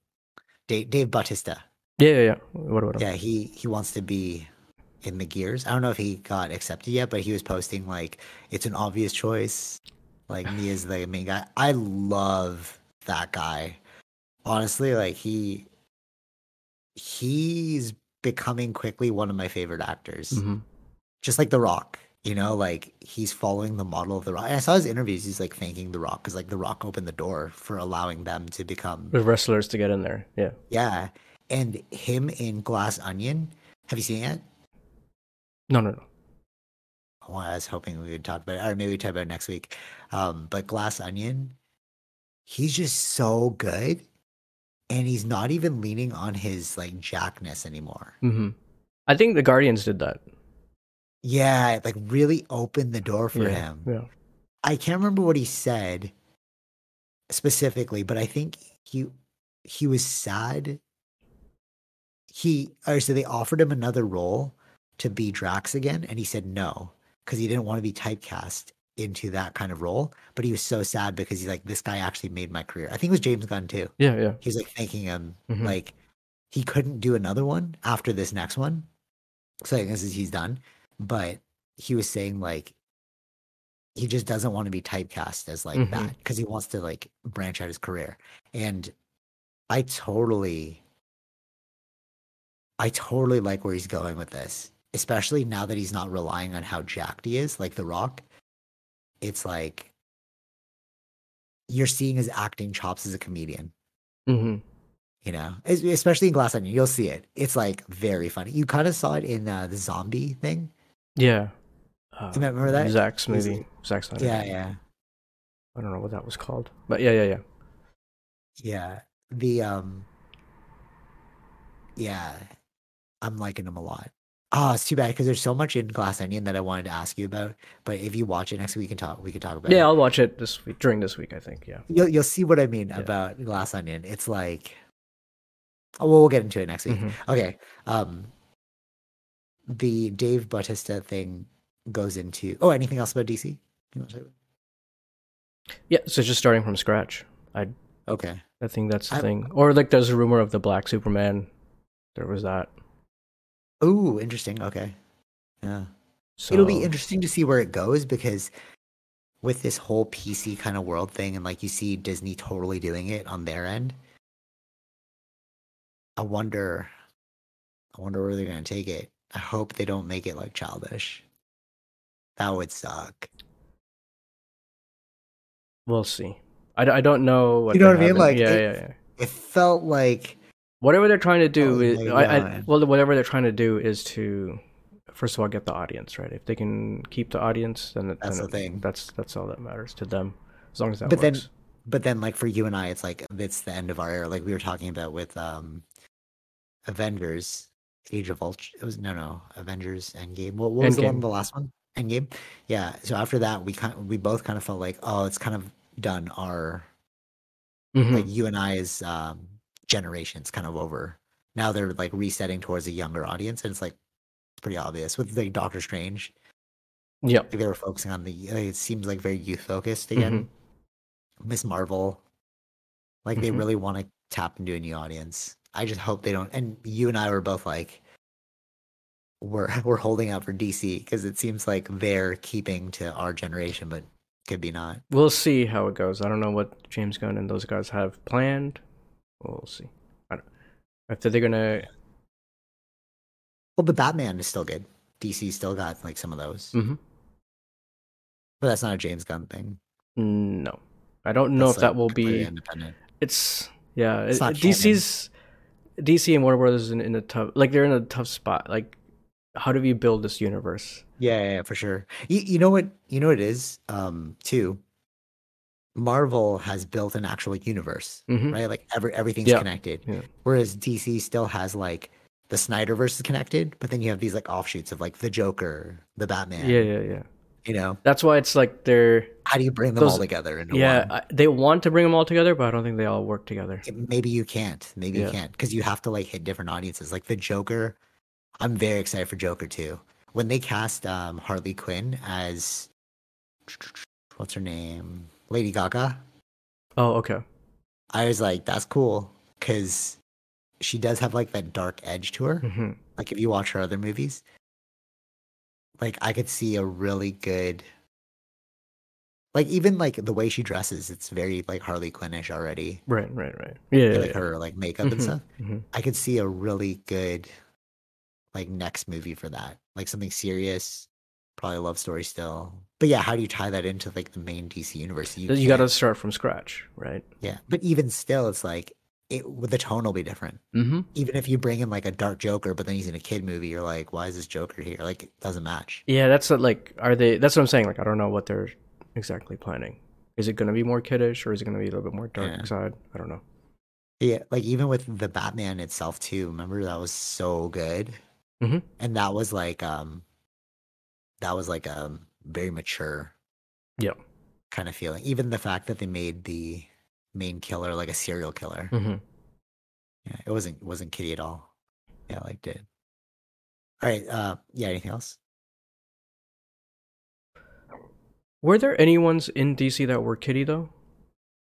Dave, Dave Bautista. Yeah, yeah, yeah. What? Yeah, he he wants to be in the Gears. I don't know if he got accepted yet, but he was posting like it's an obvious choice. Like me as the main guy. I love that guy. Honestly, like he he's becoming quickly one of my favorite actors. hmm Just like The Rock. You know, like he's following the model of The Rock. And I saw his interviews. He's like thanking The Rock because like The Rock opened the door for allowing them to become The wrestlers to get in there. Yeah. yeah. And him in Glass Onion. Have you seen it? No, no, no. Well, I was hoping we would talk about it, or maybe we talk about it next week. Um, but Glass Onion, he's just so good, and he's not even leaning on his like jackness anymore. hmm I think the Guardians did that. Yeah, it, like really opened the door for yeah. him. Yeah. I can't remember what he said specifically, but I think he he was sad. He or so they offered him another role to be Drax again, and he said no because he didn't want to be typecast into that kind of role. But he was so sad because he's like, this guy actually made my career. I think it was James Gunn too. Yeah, yeah. He was like thanking him Mhm. like he couldn't do another one after this next one. So I guess he's done. But he was saying like he just doesn't want to be typecast as like Mhm. that because he wants to like branch out his career. And I totally I totally like where he's going with this. Especially now that he's not relying on how jacked he is, like The Rock. It's like you're seeing his acting chops as a comedian. Hmm you know? Especially in glass onion. You'll see it. It's like very funny. You kind of saw it in uh, the zombie thing. Yeah. Uh, remember that? Zach's movie. Snyder. yeah yeah. I don't know what that was called, but yeah, yeah, yeah. yeah. The um yeah. I'm liking him a lot oh it's too bad because there's so much in glass onion that i wanted to ask you about but if you watch it next week we can talk we can talk about Yeah, it I'll watch it this week during this week. I think. Yeah. you'll, you'll see what i mean Yeah. about glass onion it's like oh well we'll get into it next week Mhm. Okay. Um the Dave Bautista thing goes into oh anything else about DC? You wanna talk about- Yeah. So just starting from scratch. I Okay. I think that's the I'm- thing. Or like, there's a rumor of the Black Superman. There was that. Ooh, interesting. Okay. Yeah. So It'll be interesting to see where it goes because with this whole PC kind of world thing and like you see Disney totally doing it on their end. I wonder I wonder where they're going to take it. I hope they don't make it like childish. That would suck. We'll see. I, I don't know what You know what I mean? Like, yeah, it- yeah, yeah. It felt like Whatever they're trying to do Oh is, I, I, well, whatever they're trying to do is to, first of all, get the audience right. If they can keep the audience, then, it- That's then the it- thing. That's that's all that matters to them, as long as that But then- but then like for you and I, it's like it's the end of our era. Like we were talking about with um Avengers, Age of Ultron. It was no, no, Avengers Endgame. What, what was the one? The last one, Endgame. Yeah. So after that, we kind of, we both kind of felt like, oh, it's kind of done. Our Mhm. like you and I's um, generation's kind of over. Now they're like resetting towards a younger audience, and it's like it's pretty obvious with like Doctor Strange. Yeah, Like they were focusing on the. like, It seems like very youth focused Mm-hmm. again. Miss Marvel, like they Mhm. really want to tap into a new audience. I just hope they don't. And you and I were both like, we're we're holding out for DC because it seems like they're keeping to our generation, but could be not. We'll see how it goes. I don't know what James Gunn and those guys have planned. We'll see. I don't. If they're gonna, Well, the Batman is still good. DC still got like some of those, Mhm. but that's not a James Gunn thing. no, I don't know That's, if that will be. independent. It's yeah. It's it- not DC's DC and Warner Brothers in, in a tough like they're in a tough spot. Like, how do we build this universe? Yeah, yeah, yeah, for sure. You, you know what? You know what it is. Um, too. Marvel has built an actual universe, Mhm. right? Like every everything's Yeah, connected. yeah. Whereas DC still has like the Snyderverse is connected, but then you have these like offshoots of like the Joker, the Batman. Yeah, yeah, yeah. You know, That's why it's like they're how do you bring them all together yeah. one? I, they want to bring them all together, but I don't think they all work together. Maybe you can't. Maybe Yeah. you can't because you have to like hit different audiences. Like the Joker, I'm very excited for Joker too. When they cast um, Harley Quinn as what's her name, Lady Gaga, Oh, okay. I was like, that's cool because she does have like that dark edge to her. hmm Like if you watch her other movies, like I could see a really good, like even like the way she dresses, it's very like Harley Quinnish already. Right, right, right. Yeah, yeah, like yeah. her like makeup and Mhm, stuff. mhm. I could see a really good like next movie for that. Like something serious, probably a love story still. But yeah, how do you tie that into like the main DC universe? You, got to start from scratch, right? yeah. But even still, it's like it the tone will be different. Mm-hmm. Even if you bring in like a dark Joker, but then he's in a kid movie, you're like, why is this Joker here? Like it doesn't match. Yeah, that's what, like, are they? That's what I'm saying. Like, I don't know what they're exactly planning. Is it going to be more kiddish, or is it going to be a little bit more dark Yeah. side? I don't know. Yeah, like even with the Batman itself too. Remember that was so good, Mhm. and that was like um, that was like a very mature Yeah. kind of feeling. Even the fact that they made the main killer like a serial killer. Mm-hmm. Yeah, it wasn't wasn't kitty at all. Yeah, I liked it. All right. Uh, yeah. Anything else? Were there any ones in DC that were kitty though?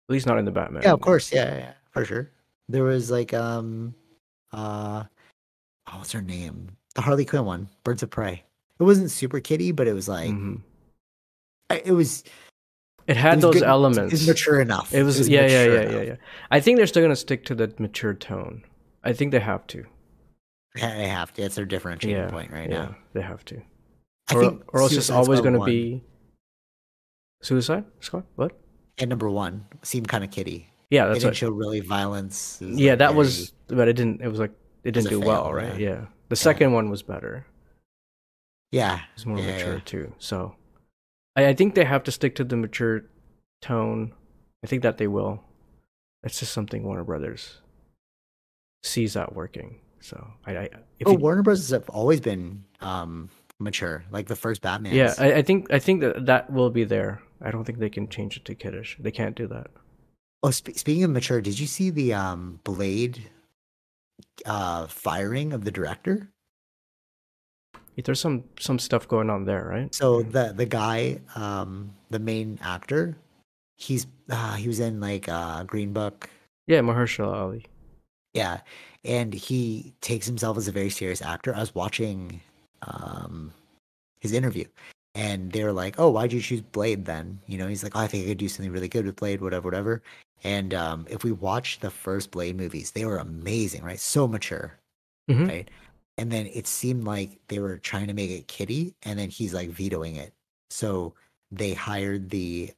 At least not in the Batman. Yeah, of course. Yeah, yeah, yeah, for sure. There was like um, uh, oh, what's her name? The Harley Quinn one, Birds of Prey. It wasn't super kitty, but it was like Mhm. It was. It it had was those good- elements. It was mature enough. It was, yeah, yeah, yeah, yeah, enough. yeah. I think they're still gonna stick to the mature tone. I think they have to. Yeah, They have to. It's their differentiating Yeah, point right yeah, now. they have to. I or, think or else it's always gonna one be Suicide Squad. What? and number one seemed kind of kiddie. Yeah, that's didn't what. show really violence. Yeah, like, that very- was, but it didn't. It was like it didn't do well, right? yeah. Yeah. The second one was better. yeah. It was more Yeah, mature yeah. too. So, I, I think they have to stick to the mature tone. I think that they will. That's just something Warner Brothers sees that working. So I, I if Oh, you, Warner Brothers have always been um mature. Like the first Batman. yeah, I, I think I think that that will be there. I don't think they can change it to kiddish. They can't do that. Oh, sp- speaking of mature, did you see the um Blade uh firing of the director? There's some some stuff going on there, right? So the the guy, um, the main actor, he's uh, he was in like uh Green Book. Yeah, Mahershala Ali. Yeah, and he takes himself as a very serious actor. I was watching um his interview, and they were like, "Oh, why'd you choose Blade then?" You know, he's like, oh, "I think I could do something really good with Blade, whatever, whatever." And um, if we watch the first Blade movies, they were amazing, right? So mature, Mhm. right? And then it seemed like they were trying to make it kiddie, and then he's like vetoing it. So they hired the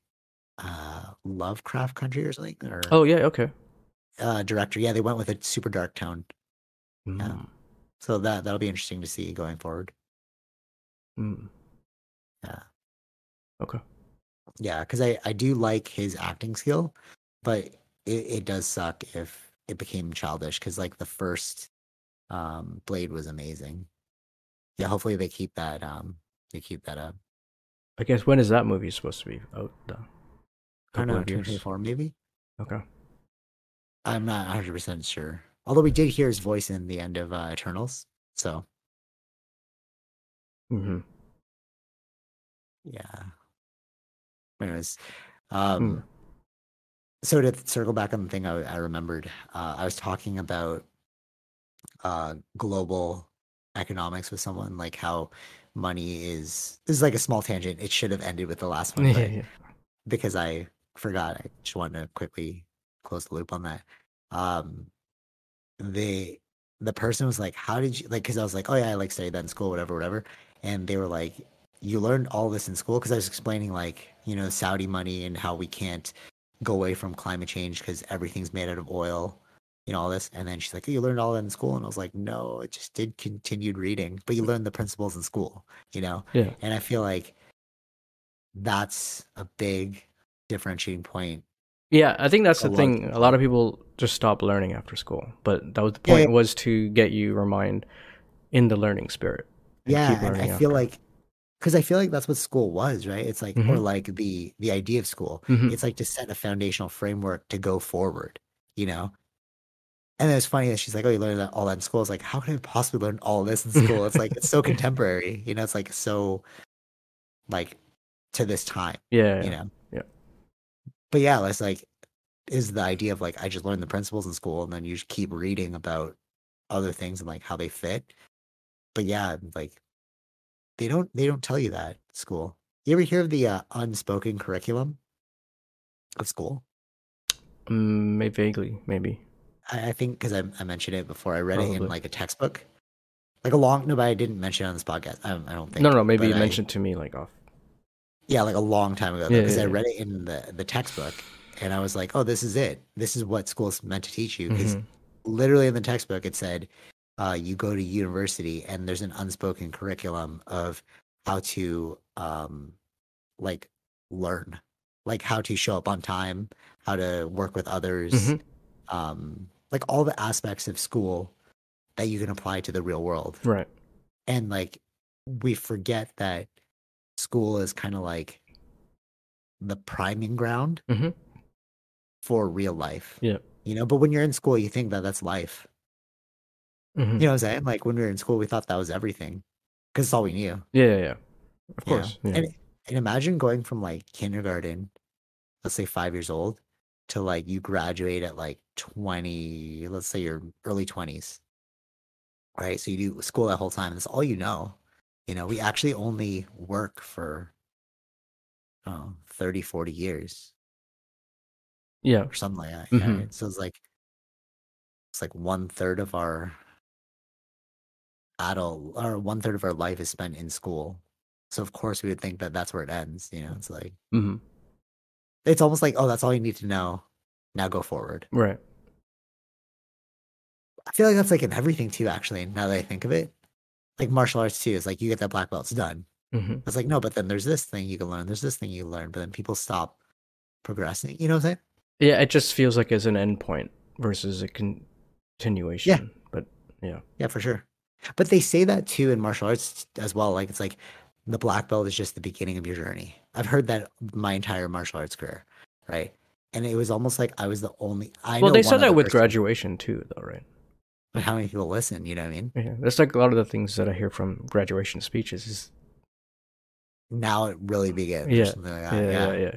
uh Lovecraft Country or something, or Oh yeah, okay. uh, director. Yeah, they went with a super dark tone. Mm. So that that'll be interesting to see going forward. Mm. Yeah. Okay. Yeah, because I I do like his acting skill, but it, it does suck if it became childish. Because like the first um Blade was amazing. Yeah, hopefully they keep that um they keep that up. I guess when is that movie supposed to be out? Though? I don't know, Couple of years. 2024 maybe. Okay. I'm not 100 percent sure. Although we did hear his voice in the end of uh, Eternals, so hmm yeah. Anyways, um, Hmm. so to circle back on the thing I, I remembered, uh, I was talking about uh, global economics with someone, like how money is. This is like a small tangent. It should have ended with the last one, Yeah, yeah. because I forgot, I just wanted to quickly close the loop on that. Um, they the person was like, "How did you like?" Because I was like, "Oh yeah, I like studied that in school, whatever, whatever," and they were like, "You learned all this in school?" Because I was explaining like you know Saudi money and how we can't go away from climate change because everything's made out of oil. You know all this, and then she's like, "You learned all that in school," and I was like, "No, it just did continued reading, but you learned the principles in school, you know." Yeah. And I feel like that's a big differentiating point. Yeah, I think that's the thing. people. A lot of people just stop learning after school, but that was the point yeah. was to get you remind in the learning spirit. and Yeah, and I feel after. like because I feel like that's what school was, right? It's like or Mhm. like the the idea of school. Mhm. It's like to set a foundational framework to go forward, you know. And then it's funny that she's like, "Oh, you learned all that in school." It's like, how could I possibly learn all this in school? It's like it's so contemporary, you know. It's like so, like, to this time, yeah, you know. Yeah. But yeah, it's like is the idea of like I just learned the principles in school, and then you just keep reading about other things and like how they fit. But yeah, like they don't they don't tell you that school. You ever hear of the uh, unspoken curriculum of school? Mm, maybe vaguely, maybe. I, think because I, I mentioned it before. I read it in like a textbook, like a long. No, but I didn't mention it on this podcast. I don't, I don't think. No, no, maybe you I- mentioned to me like off. Yeah, like a long time ago. Yeah, Because yeah, I read it in the the textbook, and I was like, "Oh, this is it. This is what school's meant to teach you." Because Mhm. literally in the textbook it said, uh, "You go to university, and there's an unspoken curriculum of how to um, like learn, like how to show up on time, how to work with others, Mhm. um, like all the aspects of school that you can apply to the real world." Right. and like we forget that school is kind of like the priming ground Mhm. for real life Yeah. you know but when you're in school you think that that's life Mhm. you know what i'm saying like when we were in school we thought that was everything because it's all we knew Yeah, yeah, yeah. Of you course. Yeah. and, and imagine going from like kindergarten let's say five years old to like you graduate at like 20 let's say your early 20s right? So you do school that whole time that's all you know. You know we actually only work for oh, 30 40 years. Yeah. or something like that Mhm. right? so it's like it's like one third of our adult or one third of our life is spent in school. So of course we would think that that's where it ends you know? It's like hmm it's almost like oh that's all you need to know now go forward Right. i feel like that's like in everything too actually now that i think of it like martial arts too is like you get that black belt it's done hmm it's like no but then there's this thing you can learn there's this thing you learn but then people stop progressing you know what i'm saying Yeah, it just feels like it's an endpoint versus a continuation. Yeah. But yeah. yeah for sure but they say that too in martial arts as well like it's like the black belt is just the beginning of your journey i've heard that my entire martial arts career right and it was almost like i was the only i well, they said that with person- graduation too, though, right? but how many people listen you know what i mean Yeah, that's like a lot of the things that I hear from graduation speeches. Is now it really begins or Yeah, something like that yeah, yeah. yeah, yeah.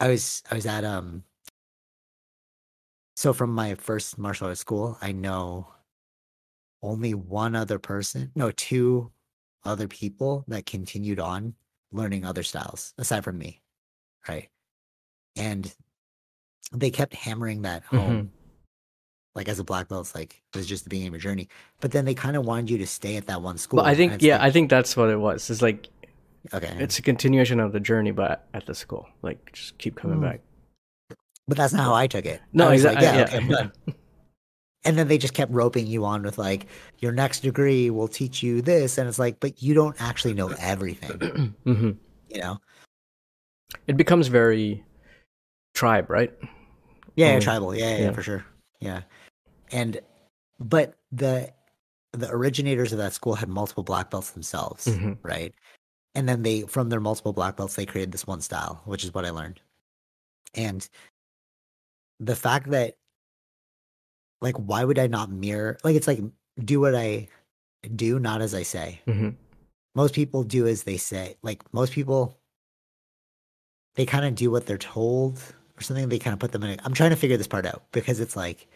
I was I was at um so from my first martial arts school, I know only one other person, no, two other people that continued on learning other styles aside from me. Right. And they kept hammering that home. Like as a black belt, it's like it was just the beginning of your journey. But then they kind of wanted you to stay at that one school. But I think yeah, like, I think that's what it was. It's like okay. it's a continuation of the journey, but at the school. Like just keep coming Mm. back. but that's not how I took it. No, was like, exactly. yeah, okay. And then they just kept roping you on with like your next degree will teach you this, and it's like, but you don't actually know everything, hmm you know? It becomes very tribe, right? Yeah, Mm. tribal, yeah, yeah, Yeah. for sure, yeah. And but the the originators of that school had multiple black belts themselves, Mhm. right? and then they from their multiple black belts they created this one style which is what i learned and the fact that like why would i not mirror like it's like do what i do not as i say. Hmm most people do as they say. Like most people they kind of do what they're told or something they kind of put them in a, i'm trying to figure this part out because it's like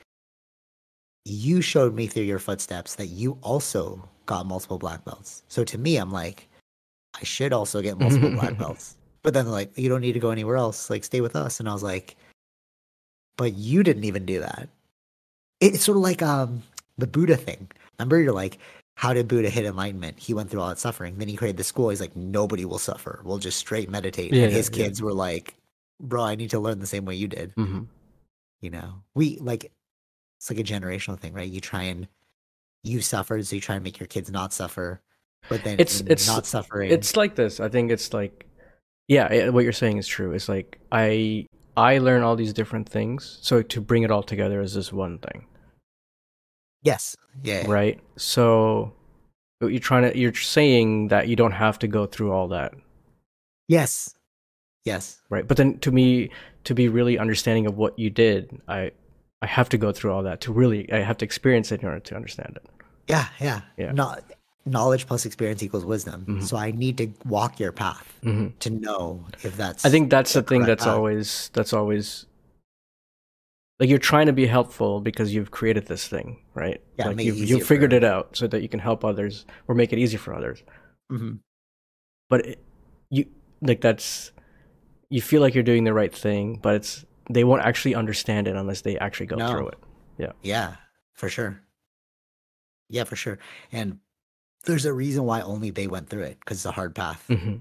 you showed me through your footsteps that you also got multiple black belts. So to me i'm like i should also get multiple black belts. But then like you don't need to go anywhere else. Like stay with us. And i was like but you didn't even do that it's sort of like um the buddha thing. Remember you're like how did buddha hit enlightenment he went through all that suffering. Then he created the school. He's like nobody will suffer. We'll just straight meditate. Yeah, and his yeah. kids were like bro i need to learn the same way you did. Hmm you know? We like it's like a generational thing right? You try and you suffered so you try and make your kids not suffer but then It's- it's- not suffering It's like this. I think it's like, yeah, what you're saying is true. It's like I I learn all these different things, so to bring it all together is this one thing, yes yeah, right? So you're trying to you're saying that you don't have to go through all that, yes yes right? But then to me, to be really understanding of what you did, I I have to go through all that to really I have to experience it in order to understand it. yeah yeah Yeah. not knowledge plus experience equals wisdom Mhm. so i need to walk your path hmm to know if that's I think that's the thing that's path. always that's always like you're trying to be helpful because you've created this thing, right? Yeah, like you've you've figured it out so that you can help others or make it easy for others. Mhm. But it, you like that's you feel like you're doing the right thing, but it's they won't actually understand it unless they actually go No. through it. Yeah. Yeah for sure yeah for sure and there's a reason why only they went through it because it's a hard path hmm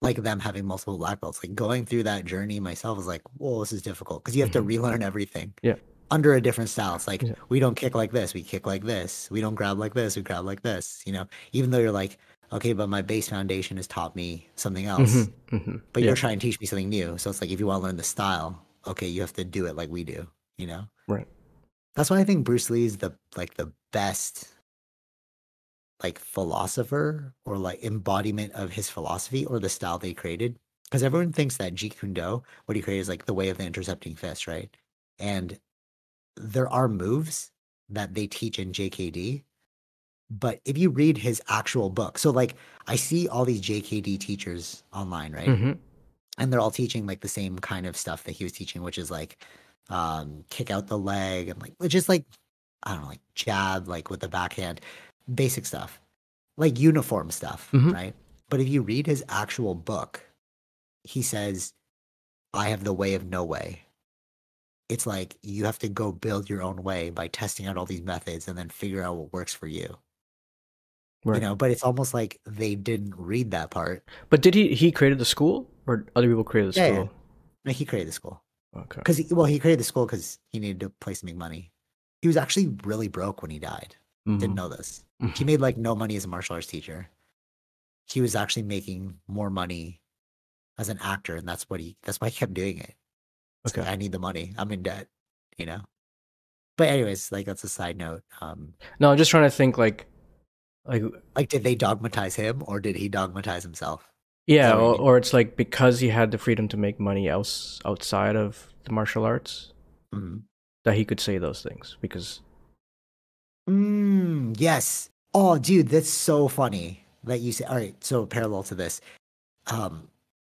like them having multiple black belts like going through that journey myself was like whoa this is difficult because you have to Mhm. relearn everything Yeah. under a different style it's like Yeah. we don't kick like this we kick like this we don't grab like this we grab like this you know even though you're like okay but my base foundation has taught me something else hmm hmm but yeah. you're trying to teach me something new so it's like if you want to learn the style okay you have to do it like we do you know Right. that's why i think bruce lee is the like the best like philosopher or like embodiment of his philosophy or the style they created? Because everyone thinks that jeet kune do what he created is like the way of the intercepting fist right? And there are moves that they teach in jkd but if you read his actual book so like i see all these jkd teachers online right? Hmm and they're all teaching like the same kind of stuff that he was teaching, which is like um kick out the leg and like just like I don't know, like jab like with the backhand, basic stuff, like uniform stuff, Mhm. right? But if you read his actual book, he says, "I have the way of no way." It's like you have to go build your own way by testing out all these methods and then figure out what works for you. Right. You know, but it's almost like they didn't read that part. But did he he created the school or other people created the Yeah, yeah. school? No, he created the school. Okay. because well he created the school because he needed a place to make money he was actually really broke when he died didn't Mhm. know this. He made like no money as a martial arts teacher. He was actually making more money as an actor and that's what he that's why he kept doing it. Like, Okay. i need the money. I'm in debt you know? But anyways like that's a side note um No, I'm just trying to think like like like did they dogmatize him or did he dogmatize himself? Yeah, or, or it's like because he had the freedom to make money else outside of the martial arts Mhm. that he could say those things because Mm, yes. Oh, dude, that's so funny that you say. All right, so parallel to this, um,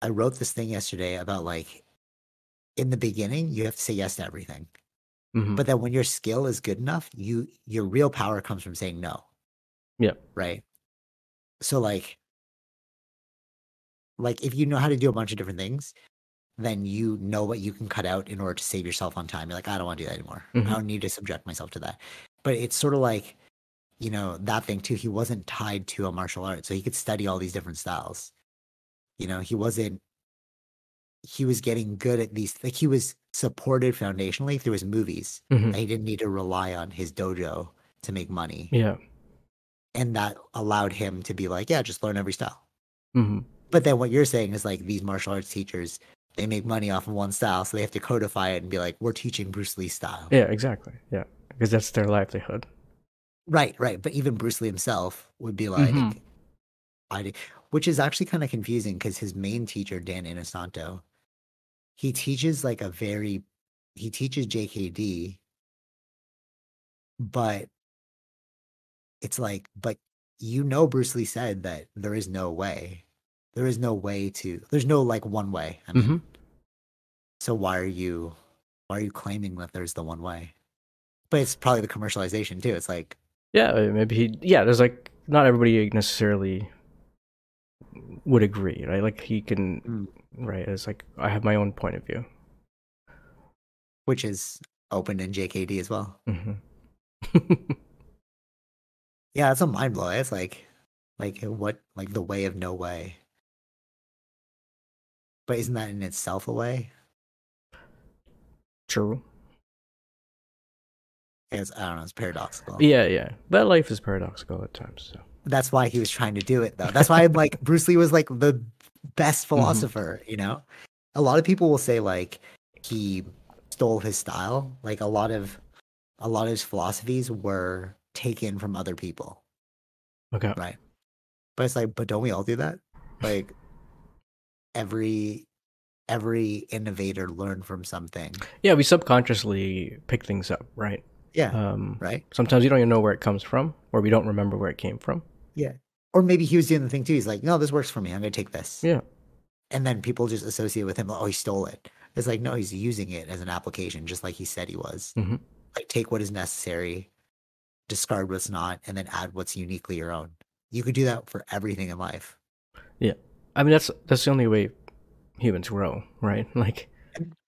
I wrote this thing yesterday about like in the beginning you have to say yes to everything, Mhm. but then when your skill is good enough, you your real power comes from saying no. Yeah. Right. So like, like if you know how to do a bunch of different things, then you know what you can cut out in order to save yourself on time. You're like, I don't want to do that anymore. Mhm. I don't need to subject myself to that. But it's sort of like, you know, that thing too. He wasn't tied to a martial art, so he could study all these different styles. You know, he wasn't. He was getting good at these. Like he was supported foundationally through his movies. Mhm. And he didn't need to rely on his dojo to make money, yeah. and that allowed him to be like, yeah, just learn every style. hmm But then what you're saying is like these martial arts teachers, they make money off of one style, so they have to codify it and be like, we're teaching Bruce Lee style. Yeah, exactly. Yeah, because that's their livelihood. Right, right. But even Bruce Lee himself would be like, Mhm. I which is actually kind of confusing because his main teacher, Dan Inosanto, he teaches like a very, he teaches JKD, but it's like, but you know, Bruce Lee said that there is no way, there is no way to, there's no like one way. I mean, hmm so why are you, why are you claiming that there's the one way? But it's probably the commercialization too. It's like, Yeah, uh, maybe he. Yeah, there's like not everybody necessarily would agree, right? Like he can, Mm. right? It's like I have my own point of view. which is open in JKD as well. hmm Yeah, it's a mind blow. It's like, like what, like the way of no way. But isn't that in itself a way? True. It's, I don't know. It's paradoxical. Yeah, yeah. But life is paradoxical at times. So. That's why he was trying to do it, though. That's why like Bruce Lee was like the best mm-hmm. philosopher. You know, a lot of people will say like he stole his style. Like a lot of, a lot of his philosophies were taken from other people. Okay. Right. But it's like, but don't we all do that? Like every every innovator learned from something. Yeah, we subconsciously pick things up, right? Yeah. Um, right. sometimes you don't even know where it comes from, or we don't remember where it came from. Yeah. Or maybe he was doing the thing too. He's like, no, this works for me. I'm gonna take this. Yeah. And then people just associate with him, oh, he stole it. It's like, no, he's using it as an application, just like he said he was. Mhm. Like take what is necessary, discard what's not, and then add what's uniquely your own. You could do that for everything in life. Yeah. I mean, that's that's the only way humans grow, right? Like,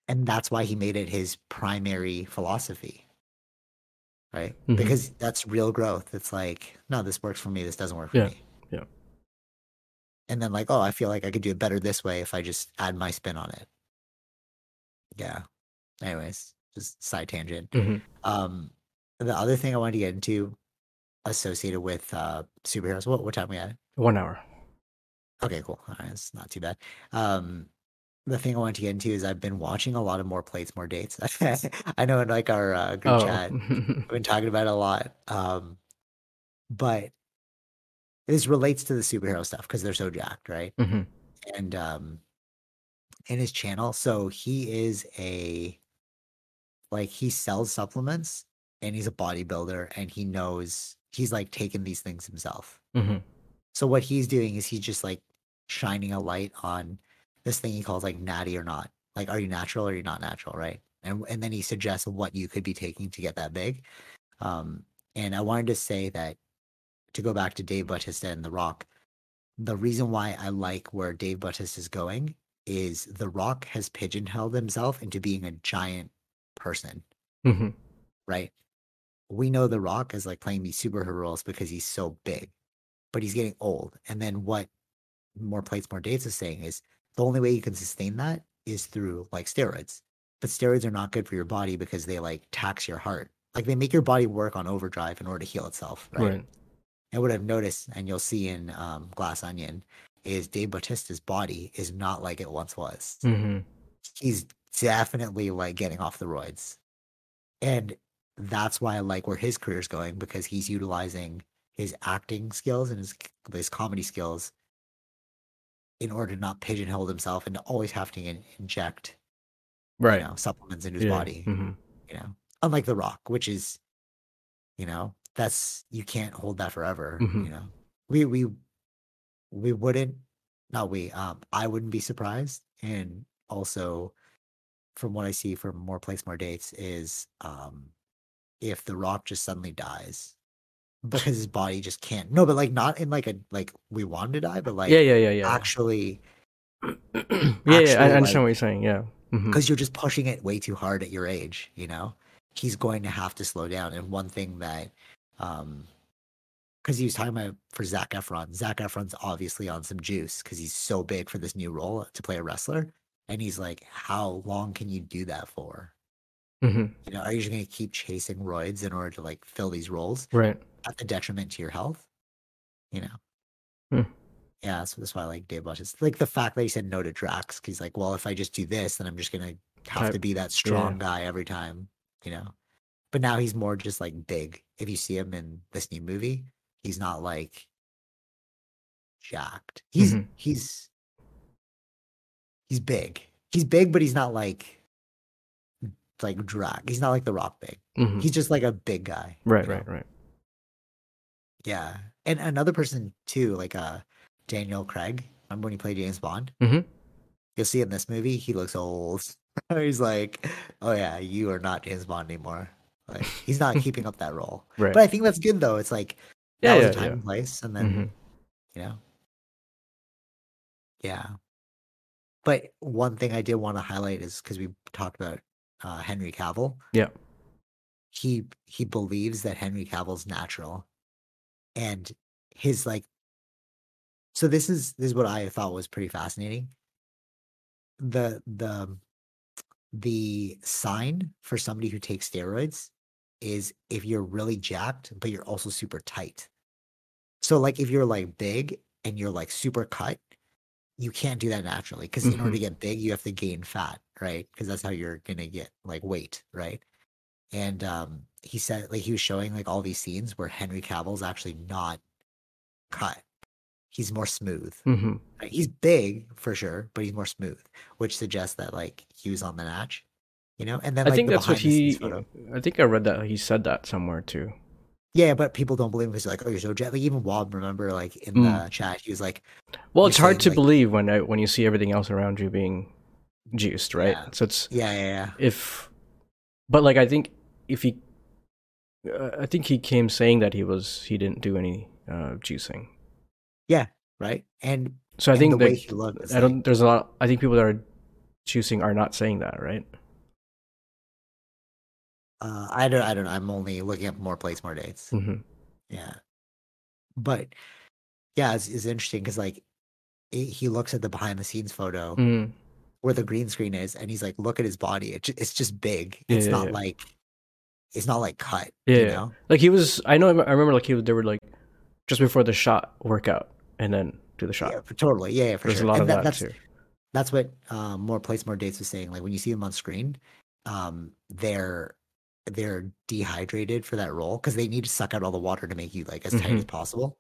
and that's why he made it his primary philosophy right Mhm. because that's real growth it's like no this works for me this doesn't work for Yeah, me yeah. and then like oh i feel like i could do it better this way if i just add my spin on it yeah anyways just side tangent mhm. um the other thing i wanted to get into associated with uh superheroes what, what time we at one hour. Okay, cool. All right, it's not too bad. Um, the thing I wanted to get into is I've been watching a lot of more plates, more dates. I know in like our uh, group Oh, chat, we've been talking about it a lot. Um, but this relates to the superhero stuff because they're so jacked, right? Mhm. And um, in his channel, so he is a like he sells supplements and he's a bodybuilder and he knows he's like taken these things himself. Mhm. So what he's doing is he's just like shining a light on this thing he calls like natty or not. Like, are you natural or are you not natural, right? And and then he suggests what you could be taking to get that big. Um, and I wanted to say that to go back to Dave Bautista and The Rock, the reason why I like where Dave Bautista is going is The Rock has pigeonholed himself into being a giant person, Mhm. right? We know The Rock is like playing these superhero roles because he's so big, but he's getting old. And then what more plates, more dates is saying is the only way you can sustain that is through like steroids. But steroids are not good for your body because they like tax your heart. Like they make your body work on overdrive in order to heal itself, right? Right. And what I've noticed, and you'll see in um, Glass Onion, is Dave Bautista's body is not like it once was. Mhm. He's definitely like getting off the roids. And that's why I like where his career's going because he's utilizing his acting skills and his his comedy skills in order to not pigeonhole himself and always have to in- inject Right. you know, supplements into his Yeah. body. Mhm. You know, unlike The Rock, which is, you know, that's you can't hold that forever. Mhm. You know, we we we wouldn't, not we. Um, I wouldn't be surprised, and also from what I see from more plates, more dates is um if The Rock just suddenly dies because his body just can't. No, but like not in like a like we want to die, but like yeah, yeah, yeah, yeah. actually yeah, yeah, I understand like- what you're saying. Yeah. Because you're just pushing it way too hard at your age you know he's going to have to slow down and one thing that um because he was talking about for zach efron zach efron's obviously on some juice because he's so big for this new role to play a wrestler and he's like how long can you do that for Mhm. you know are you just going to keep chasing roids in order to like fill these roles Right. at the detriment to your health you know Hmm. yeah so that's why i like dave Bautista. like the fact that he said no to drax he's like well if i just do this then i'm just gonna have Type- to be that strong guy every time you know but now he's more just like big if you see him in this new movie he's not like jacked. He's Mhm. he's he's big. He's big, but he's not like like drag. He's not like the Rock big. Mhm. He's just like a big guy. right, you know? right, right. Yeah, and another person too, like uh Daniel Craig. Remember when he played James Bond? Mhm. You'll see in this movie, he looks old. he's like, oh yeah, you are not James Bond anymore. Like he's not keeping up that role. Right. But I think that's good though. It's like Yeah, that was yeah, a time yeah. and place, and then Mhm. you know, yeah. But one thing I did want to highlight is because we talked about uh, Henry Cavill. Yeah. he he believes that Henry Cavill's natural, and his like. So this is this is what I thought was pretty fascinating. The the the sign for somebody who takes steroids is if you're really jacked, but you're also super tight. So like if you're like big and you're like super cut, you can't do that naturally because in order to get big, you have to gain fat, right? Because that's how you're gonna get like weight, right? And um he said like he was showing like all these scenes where Henry Cavill's actually not cut. He's more smooth. Mhm. Right? He's big for sure, but he's more smooth, which suggests that like he was on the natch, you know. And then I think the that's what he. photo. I think I read that he said that somewhere too. Yeah, but people don't believe him. He's like, oh, you're so jet. Like even Wob, remember, like in Mm. the chat, he was like, Well, it's hard saying, to like- believe when I, when you see everything else around you being juiced, right? Yeah. So it's yeah, yeah, yeah. if, but like I think if he, uh, I think he came saying that he was he didn't do any uh, juicing. Yeah. Right. And, So I and think the that way he looked, I don't. There's a lot. I think people that are juicing are not saying that, right? Uh, I don't, I don't know. I'm only looking at more plates, more dates. hmm Yeah, but yeah, it's, it's interesting because like it, he looks at the behind the scenes photo mm where the green screen is, and he's like, look at his body. It, it's just big. Yeah, it's yeah, not yeah. like, it's not like cut. Yeah, you yeah. know. Like he was. I know. I remember like he. They were like just before the shot workout and then do the shot. Yeah, for, totally. Yeah, yeah, for There's sure. a lot and of that, that that's too. that's what um, more plates more dates was saying like when you see them on screen um they're they're dehydrated for that role because they need to suck out all the water to make you like as tight Mhm. as possible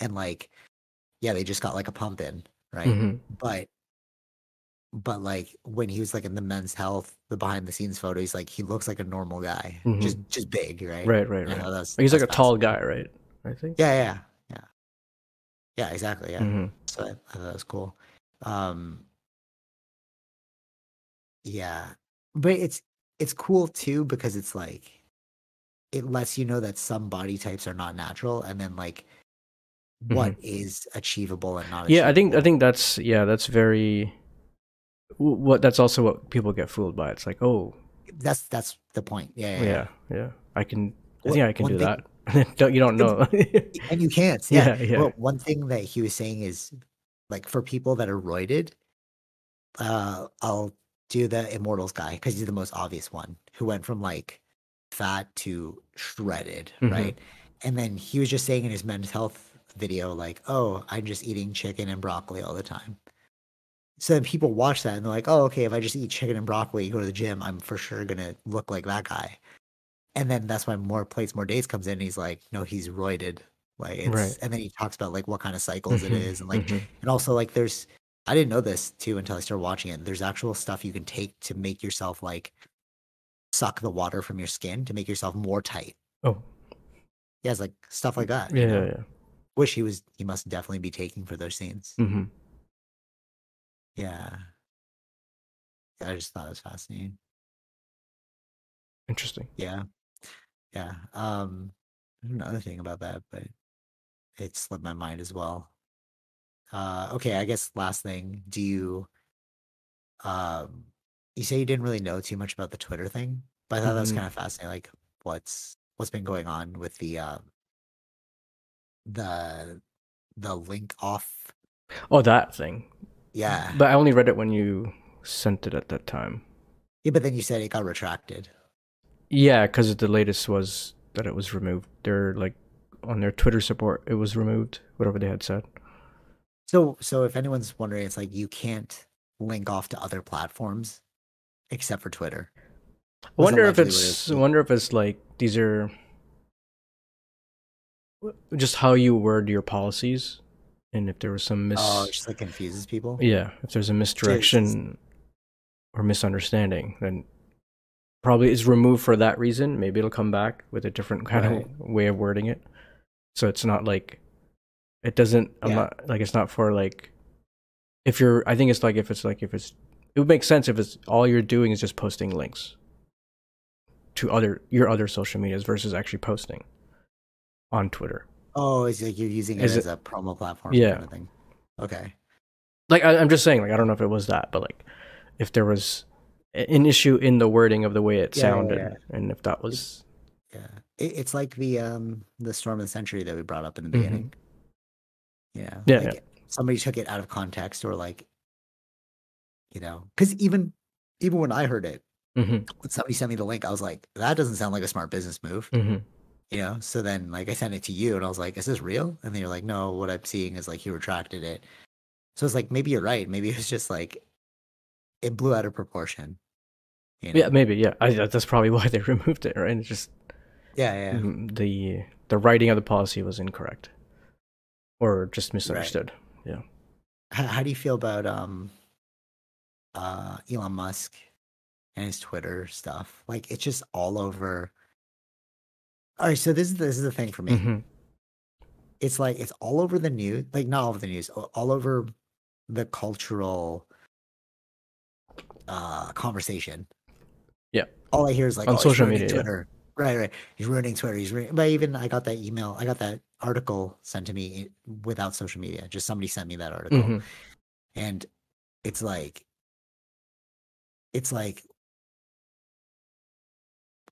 and like yeah they just got like a pump in right Mhm. but but like when he was like in the men's health the behind the scenes photo he's like he looks like a normal guy Mhm. just just big right Right, right, right. that's- He's like a tall guy, right? I think. yeah yeah yeah yeah exactly yeah Mhm. so I, I thought that was cool. Um, yeah, but it's it's cool too because it's like it lets you know that some body types are not natural, and then like what is achievable and not. Mm-hmm. Yeah, I think I think that's yeah, that's very. What that's also what people get fooled by. It's like, oh, that's that's the point. Yeah, yeah, yeah, yeah, I can. Well, think I can do thing- that. don't you don't know? and you can't. Yeah, Yeah, yeah. Well, one thing that he was saying is like for people that are roided, uh, I'll do the Immortals guy because he's the most obvious one who went from like fat to shredded, Mhm. right? And then he was just saying in his men's health video, like, "Oh, I'm just eating chicken and broccoli all the time." So then people watch that and they're like, "Oh, okay, if I just eat chicken and broccoli, go to the gym, I'm for sure gonna look like that guy." And then that's why more plates, more dates comes in. And he's like, "No, he's roided." Like, it's, Right. and then he talks about like what kind of cycles it Mhm, is, and like mhm. and also like there's I didn't know this too until I started watching it. There's actual stuff you can take to make yourself like suck the water from your skin to make yourself more tight. oh, Yeah, it's like stuff like that. you yeah, know? yeah, yeah. Wish he was he must definitely be taking for those scenes. hmm Yeah. Yeah, I just thought it was fascinating. Interesting. Yeah. Yeah. Um another thing about that, but it slipped my mind as well. Uh okay, I guess last thing, do you um you say you didn't really know too much about the Twitter thing, but I thought that was Mhm. kind of fascinating, like what's what's been going on with the um the the link off Oh, that thing. yeah. But I only read it when you sent it at that time. yeah, but then you said it got retracted. Yeah, because the latest was that it was removed. They're like on their Twitter support, it was removed. Whatever they had said. So so if anyone's wondering, it's like you can't link off to other platforms except for Twitter. I wonder if allegedly what it it's. I wonder if it's like these are just how you word your policies. and if there was some oh, mis Oh, it just like confuses people. yeah, if there's a misdirection or misunderstanding, then probably it's removed for that reason. Maybe it'll come back with a different kind Right. of way of wording it. So it's not like it doesn't. I'm Yeah. not like it's not for like if you're. I think it's like if it's like if it's. It would make sense if it's all you're doing is just posting links to other your other social medias versus actually posting on Twitter. Oh, it's like you're using it Is as it- a promo platform. Yeah. Kind of thing. Okay. like I, I'm just saying, like I don't know if it was that, but like if there was an issue in the wording of the way it Yeah, yeah, sounded, yeah. and if that was Yeah. It, it's like the um the storm of the century that we brought up in the Mhm. beginning. Yeah. Yeah, Like somebody took it out of context or like you know, because even even when I heard it, hmm when somebody sent me the link, I was like, that doesn't sound like a smart business move. hmm You know? So then like I sent it to you and I was like, is this real? And then you're like, no, what I'm seeing is like he retracted it. So it's like maybe you're right. Maybe it's just like it blew out of proportion. You know? yeah, maybe yeah. I, that's probably why they removed it, right? It's just Yeah, yeah. mm, the the writing of the policy was incorrect, or just misunderstood. how, how do you feel about um uh Elon Musk and his Twitter stuff? Like it's just all over. All right, so this is this is the thing for me. hmm It's like it's all over the news, like not all over the news, all over the cultural uh conversation. Yeah. All I hear is like On oh, social media, yeah. Right, right. He's ruining Twitter. He's ruining. But even I got that email. I got that article sent to me without social media. Just somebody sent me that article hmm and it's like it's like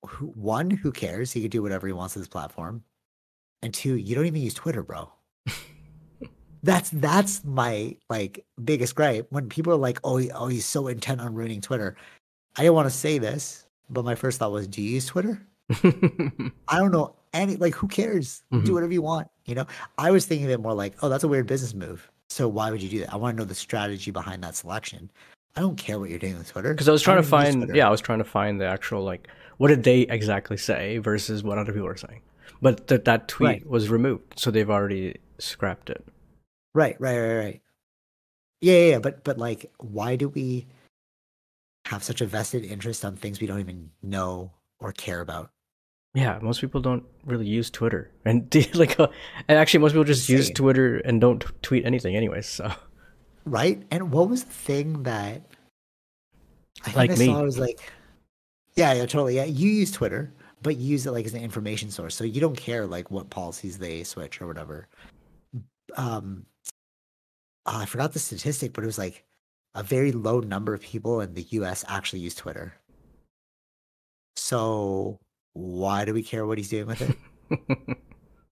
who, one who cares he could do whatever he wants to this platform and two you don't even use twitter bro that's that's my like biggest gripe when people are like oh, oh he's so intent on ruining twitter i didn't want to say this but my first thought was do you use twitter i don't know any like who cares? Mhm. do whatever you want you know? I was thinking of it more like oh that's a weird business move. So why would you do that? I want to know the strategy behind that selection. I don't care what you're doing with twitter. Because I was trying to even use find, yeah, I was trying to find the actual like, what did they exactly say versus what other people are saying. But th- that tweet Right. was removed, so they've already scrapped it. right right right right. Yeah, yeah yeah but but like why do we have such a vested interest on things we don't even know or care about Yeah, most people don't really use Twitter, and like, uh, and actually, most people just use Twitter and don't t- tweet anything, anyways. So, right? And what was the thing that I think Like I me. saw was like, yeah, yeah, totally. Yeah, you use Twitter, but you use it like as an information source, so you don't care like what policies they switch or whatever. Um, ah, I forgot the statistic, but it was like a very low number of people in the U.S. actually use Twitter. So why do we care what he's doing with it?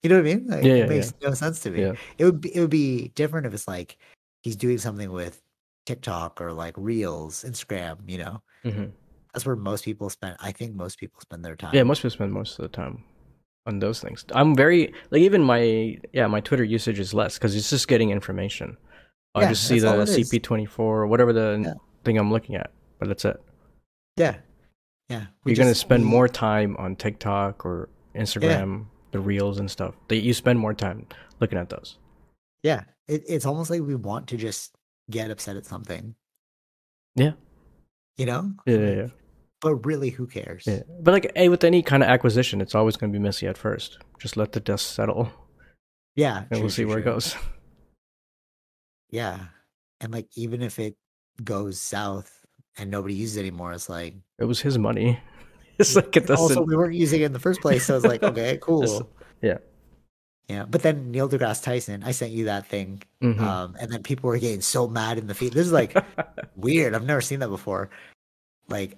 You know what I mean? Like, Yeah, yeah, it makes no sense to me yeah, it would be it would be different if it's like he's doing something with TikTok or like Reels, Instagram, you know. hmm That's where most people spend I think most people spend their time. yeah. Most people spend most of the time on those things. I'm very like even my yeah my Twitter usage is less because it's just getting information. I Yeah, just see the that's all it is. CP24 or whatever the Yeah. thing I'm looking at, but that's it. Yeah. Yeah. You're gonna spend we- more time on TikTok or Instagram, the reels and stuff. That you spend more time looking at those. Yeah. It, it's almost like we want to just get upset at something. Yeah. You know? Yeah, yeah, yeah. But really who cares? yeah. But like hey, with any kind of acquisition, it's always going to be messy at first. Just let the dust settle, Yeah. and true, we'll see true, where true. it goes. Yeah. And like even if it goes south and nobody uses it anymore, it's like It was his money. It's like it also doesn't. we weren't using it in the first place, so it's like, okay, cool. yeah. Yeah, but then Neil deGrasse Tyson, I sent you that thing, Mhm. um, and then people were getting so mad in the feed. This is like weird. I've never seen that before. Like,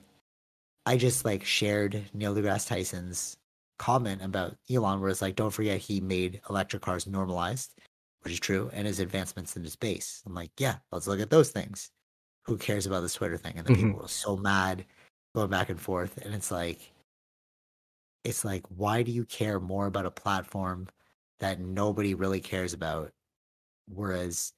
I just like shared Neil deGrasse Tyson's comment about Elon, where it's like, don't forget he made electric cars normalized, which is true, and his advancements in space. I'm like, yeah, let's look at those things. Who cares about this Twitter thing? And then Mhm. people were so mad, going back and forth, and it's like, it's like, why do you care more about a platform that nobody really cares about? Whereas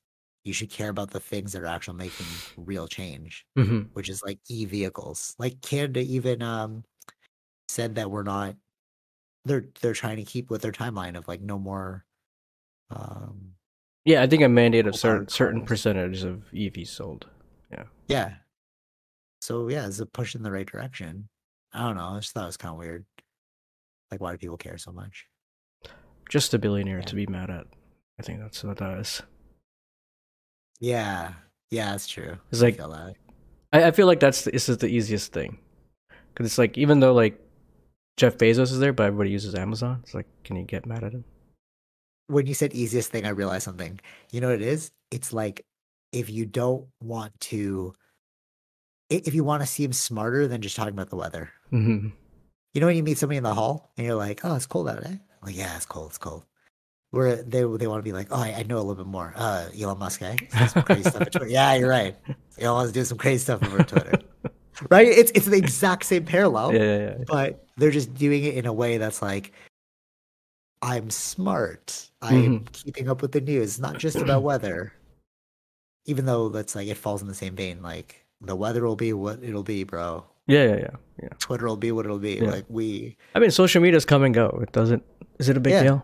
you should care about the things that are actually making real change, Mhm. which is like e vehicles. Like Canada even um said that we're not they're they're trying to keep with their timeline of like no more um Yeah, I think a mandate of certain certain percentage of EVs sold. Yeah. Yeah. So yeah, it's a push in the right direction. I don't know. I just thought it was kind of weird. Like, why do people care so much? Just a billionaire Yeah. to be mad at. I think that's what that is. Yeah, yeah, that's true. It's I like- feel that. I, I feel like that's this is the easiest thing, because it's like even though like Jeff Bezos is there, but everybody uses Amazon. It's like, can you get mad at him? when you said easiest thing, I realized something. You know what it is? It's like if you don't want to, if you want to seem smarter than just talking about the weather. hmm You know when you meet somebody in the hall and you're like, "Oh, it's cold out, eh?" Like, yeah, it's cold. It's cold. Where they they want to be like, "Oh, I, I know a little bit more." Uh, Elon Musk, eh? Some crazy stuff. Twitter. Yeah, you're right. Elon wants to do some crazy stuff over Twitter, right? It's it's the exact same parallel. Yeah, yeah, yeah. but they're just doing it in a way that's like i'm smart i'm Mhm. keeping up with the news not just about weather even though that's like it falls in the same vein like the weather will be what it'll be bro Yeah, yeah, yeah, yeah. twitter will be what it'll be Yeah. like we I mean, social media's come and go. It doesn't. Is it a big Yeah. deal?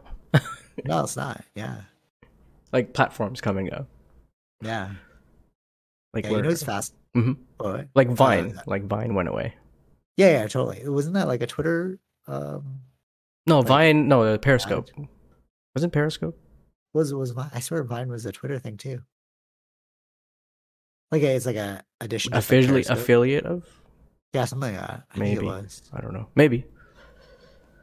no it's not yeah Like platforms come and go. yeah Like yeah you know it's fast Mhm. What? like Uh, Vine. like Vine went away. yeah yeah totally wasn't that like a twitter um No, Like, Vine. No, the Periscope. Wasn't Periscope? was was Vine, i swear vine was a twitter thing too like a, it's like a addition Officially affiliate of? yeah something like that I Maybe. it was I don't know. Maybe.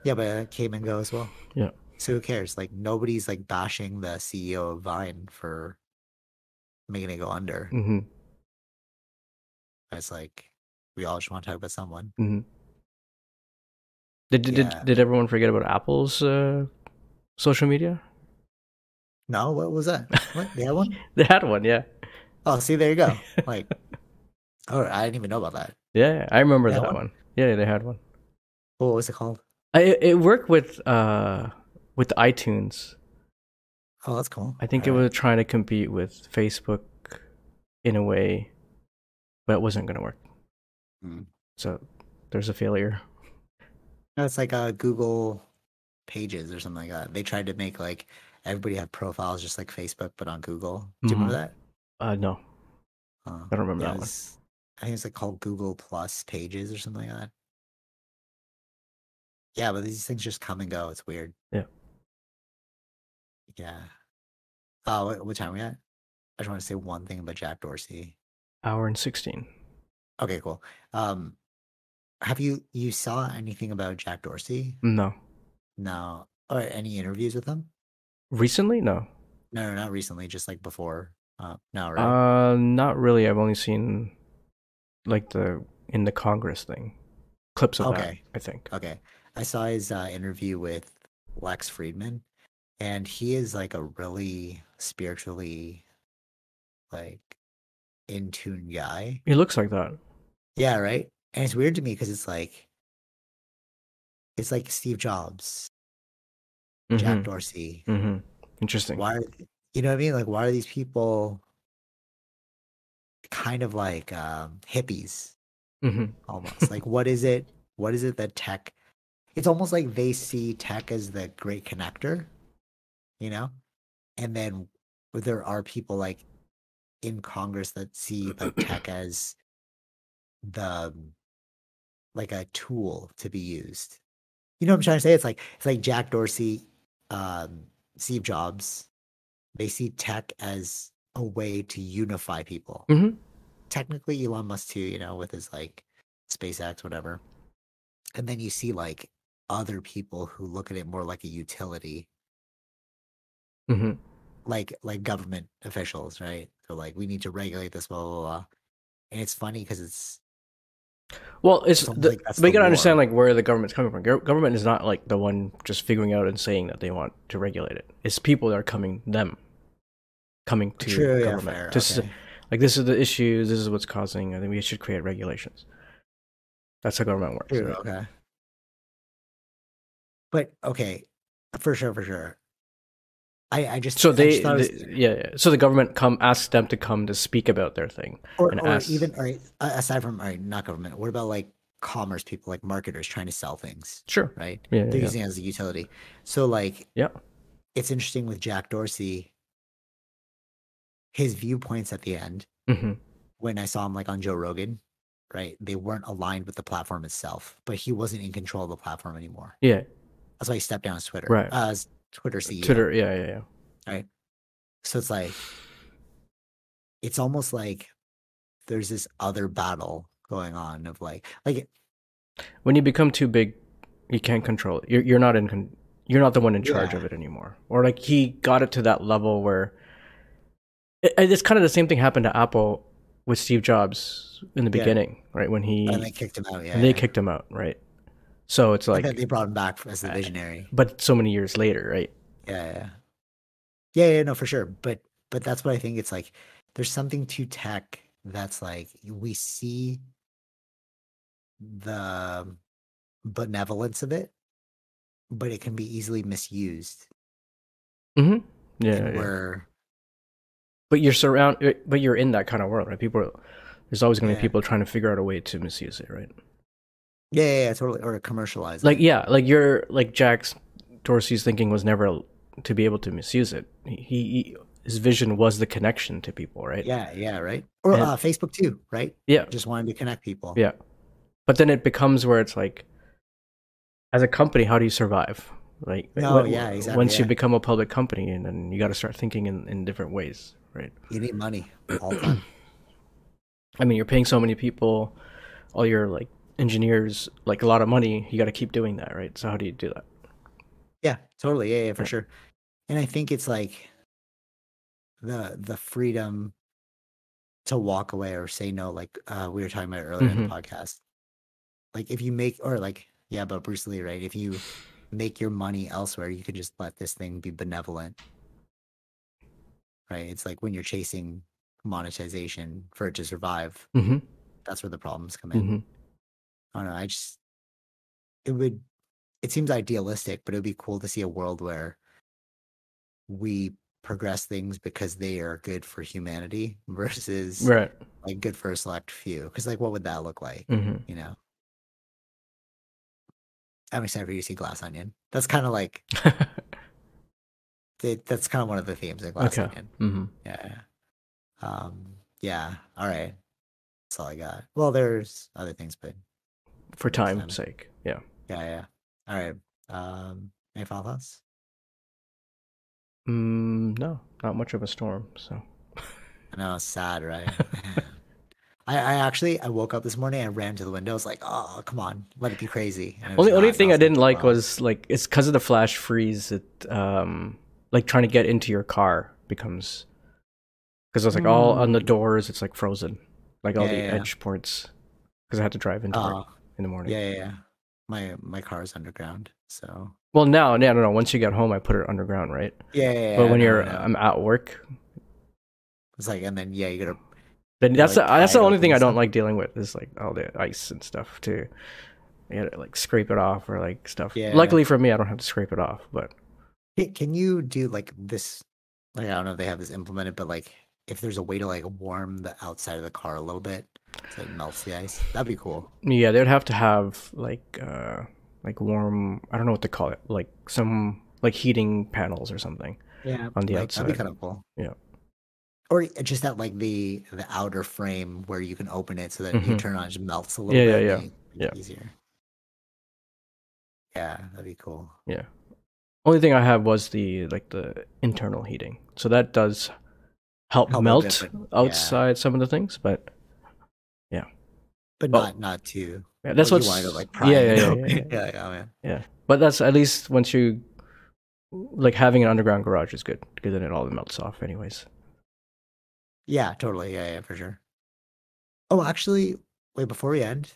Yeah, but it came and go as well. Yeah. So who cares? Like nobody's like bashing the CEO of Vine for making it go under. hmm It's like we all just want to talk about someone. hmm Did, did, Yeah. did did everyone forget about Apple's uh, social media? No, what was that? What they had one? They had one, yeah. Oh, see, there you go. Like, oh, I didn't even know about that. Yeah, I remember that one? one. Yeah, they had one. What was it called? I, it, worked with uh with iTunes. Oh, that's cool. I think it Alright. was trying to compete with Facebook in a way, but it wasn't going to work. Hmm. So there's a failure. No, it's like uh, Google Pages or something like that. They tried to make like everybody have profiles just like Facebook, but on Google. Do you remember Mhm. that? Uh, no, Uh, I don't remember yeah, that it one. I think it's like called Google Plus Pages or something like that. Yeah, but these things just come and go. It's weird. Yeah. Yeah. Oh, what, what time are we at? I just want to say one thing about Jack Dorsey. Hour and sixteen. Okay, cool. Um, have you you saw anything about Jack Dorsey? No, No, or any interviews with him? recently, no. No, no, not recently. Just like before. Uh, no, right? Uh, not really. I've only seen like the in the Congress thing, clips of that. Okay. I think. Okay. I saw his uh, interview with Lex Fridman, and he is like a really spiritually like in tune guy. He looks like that. Yeah, right. And it's weird to me because it's like it's like Steve Jobs, Jack Mhm, Dorsey. mhm. Interesting. Why are you know what I mean? Like why are these people kind of like um hippies hmm almost? Like what is it what is it that tech it's almost like they see tech as the great connector you know? And then there are people like in congress that see like tech as the um, like a tool to be used. You know what i'm trying to say? It's like it's like jack dorsey um steve jobs they see tech as a way to unify people hmm technically Elon Musk too, you know, with his like SpaceX, whatever. And then you see like other people who look at it more like a utility, hmm like like government officials, right? So like we need to regulate this, blah blah blah. And it's funny because it's Well, it's the, you gotta understand like where the government's coming from. Gov- Government is not like the one just figuring out and saying that they want to regulate it. It's people that are coming them coming to true, yeah, government fair. to s- okay. like this is the issues. This is what's causing. I think we should create regulations. That's how government works. True, right? okay. But okay, for sure, for sure. I I just So I they, just it was- yeah, yeah. So the government come asks them to come to speak about their thing. or, or ask- even a- aside from all right, not government. What about like commerce people, like marketers trying to sell things, Sure. right? Yeah, They're yeah, using it as a utility. So like yeah. it's interesting with Jack Dorsey. his viewpoints at the end hmm when I saw him like on Joe Rogan, right? They weren't aligned with the platform itself, but he wasn't in control of the platform anymore. Yeah. That's why he stepped down as Twitter. Right. Uh, as Twitter uh, CEO. Twitter. Yeah, yeah, yeah. So it's like it's almost like there's this other battle going on of like like When you become too big, you can't control it. You're you're not in. Con- you're not the one in charge Yeah. of it anymore. Or like he got it to that level where it, it's kind of the same thing happened to Apple with Steve Jobs in the Yeah. beginning, right? When he and they kicked him out. Yeah. they yeah. kicked him out, right? So it's like, they brought him back as the visionary. but so many years later, right? Yeah, yeah, yeah, yeah, no, for sure. But but that's what I think. It's like there's something to tech that's like we see the benevolence of it, but it can be easily misused. Mm-hmm. Yeah, and yeah. where but you're surround, but you're in that kind of world, right? People, are, there's always going to Yeah. be people trying to figure out a way to misuse it, right? Yeah, yeah, yeah, totally, or to commercialize. Like it. yeah, like you're like Jack's Dorsey's thinking was never to be able to misuse it. He, he his vision was the connection to people, right? yeah, yeah, right. Or And- uh, Facebook too, right? yeah, Just wanting to connect people. yeah. But then it becomes where it's like, as a company, how do you survive? Like, No, when- yeah, exactly, Once you become a public company, and then you got to start thinking in, in different ways, right? You need money all the time. I mean, you're paying so many people, all your like engineers, like a lot of money. You got to keep doing that, right? So how do you do that? Yeah, totally. Yeah, yeah, for Yeah. sure. And I think it's like the the freedom to walk away or say no, like uh, we were talking about earlier in Mhm. the podcast. Like if you make or like yeah, but Bruce Lee, right? If you make your money elsewhere, you can just let this thing be benevolent. Right? It's like when you're chasing monetization for it to survive, Mm-hmm. that's where the problems come in. Mm-hmm. I don't know. I just it would it seems idealistic, but it would be cool to see a world where we progress things because they are good for humanity versus Right. like good for a select few. Because like what would that look like? Mm-hmm. You know? I'm excited for you to see Glass Onion. That's kind of like it, that's kind of one of the themes of Glass okay. Onion. Mm-hmm. Yeah. yeah. Um yeah. All right. That's all I got. Well, there's other things, but For time. time's sake, yeah. yeah, yeah. All right. Um any final thoughts? Mm, no, not much of a storm. So I know it's sad, right? I, I actually I woke up this morning. I ran to the window. I was like, "Oh, come on, let it be crazy." It only only thing I didn't like "Wow." was like it's because of the flash freeze. It um like trying to get into your car becomes because it's like all on the doors. It's like frozen, like all Mm. Yeah, the yeah, yeah. edge ports. Because I had to drive into work Oh, in the morning. yeah, yeah, yeah. My my car is underground, so Well, now, no, no, no. Once you get home, I put it underground, right? yeah. yeah, yeah but when no, you're, no. I'm at work. it's like, and then yeah, you gotta Then that's like, the, that's the only thing I don't stuff? like dealing with is like all the ice and stuff too. You gotta like scrape it off or like stuff. Yeah. Luckily for me, I don't have to scrape it off. But Can you do like this? Like I don't know if they have this implemented, but like if there's a way to like warm the outside of the car a little bit so it melts the ice, that'd be cool. yeah, they'd have to have like uh like warm. I don't know what to call it. Like some like heating panels or something. Yeah, On the like, that'd be outside. kind of cool. Yeah. Or just that like the the outer frame where you can open it so that you Mhm. turn on it just melts a little Yeah, bit. yeah, make yeah. Easier. Yeah, that'd be cool. Yeah. Only thing I have was the like the internal heating. So that does help, Help melt bit, but- yeah. outside some of the things, but But Well, not not too. yeah, that's like, what's you wanted yeah, yeah, yeah, yeah, yeah. yeah, yeah, man. Yeah, but that's at least once you like having an underground garage is good because then it all melts off, anyways. Yeah, totally. Yeah, yeah, for sure. Oh, actually, wait, before we end,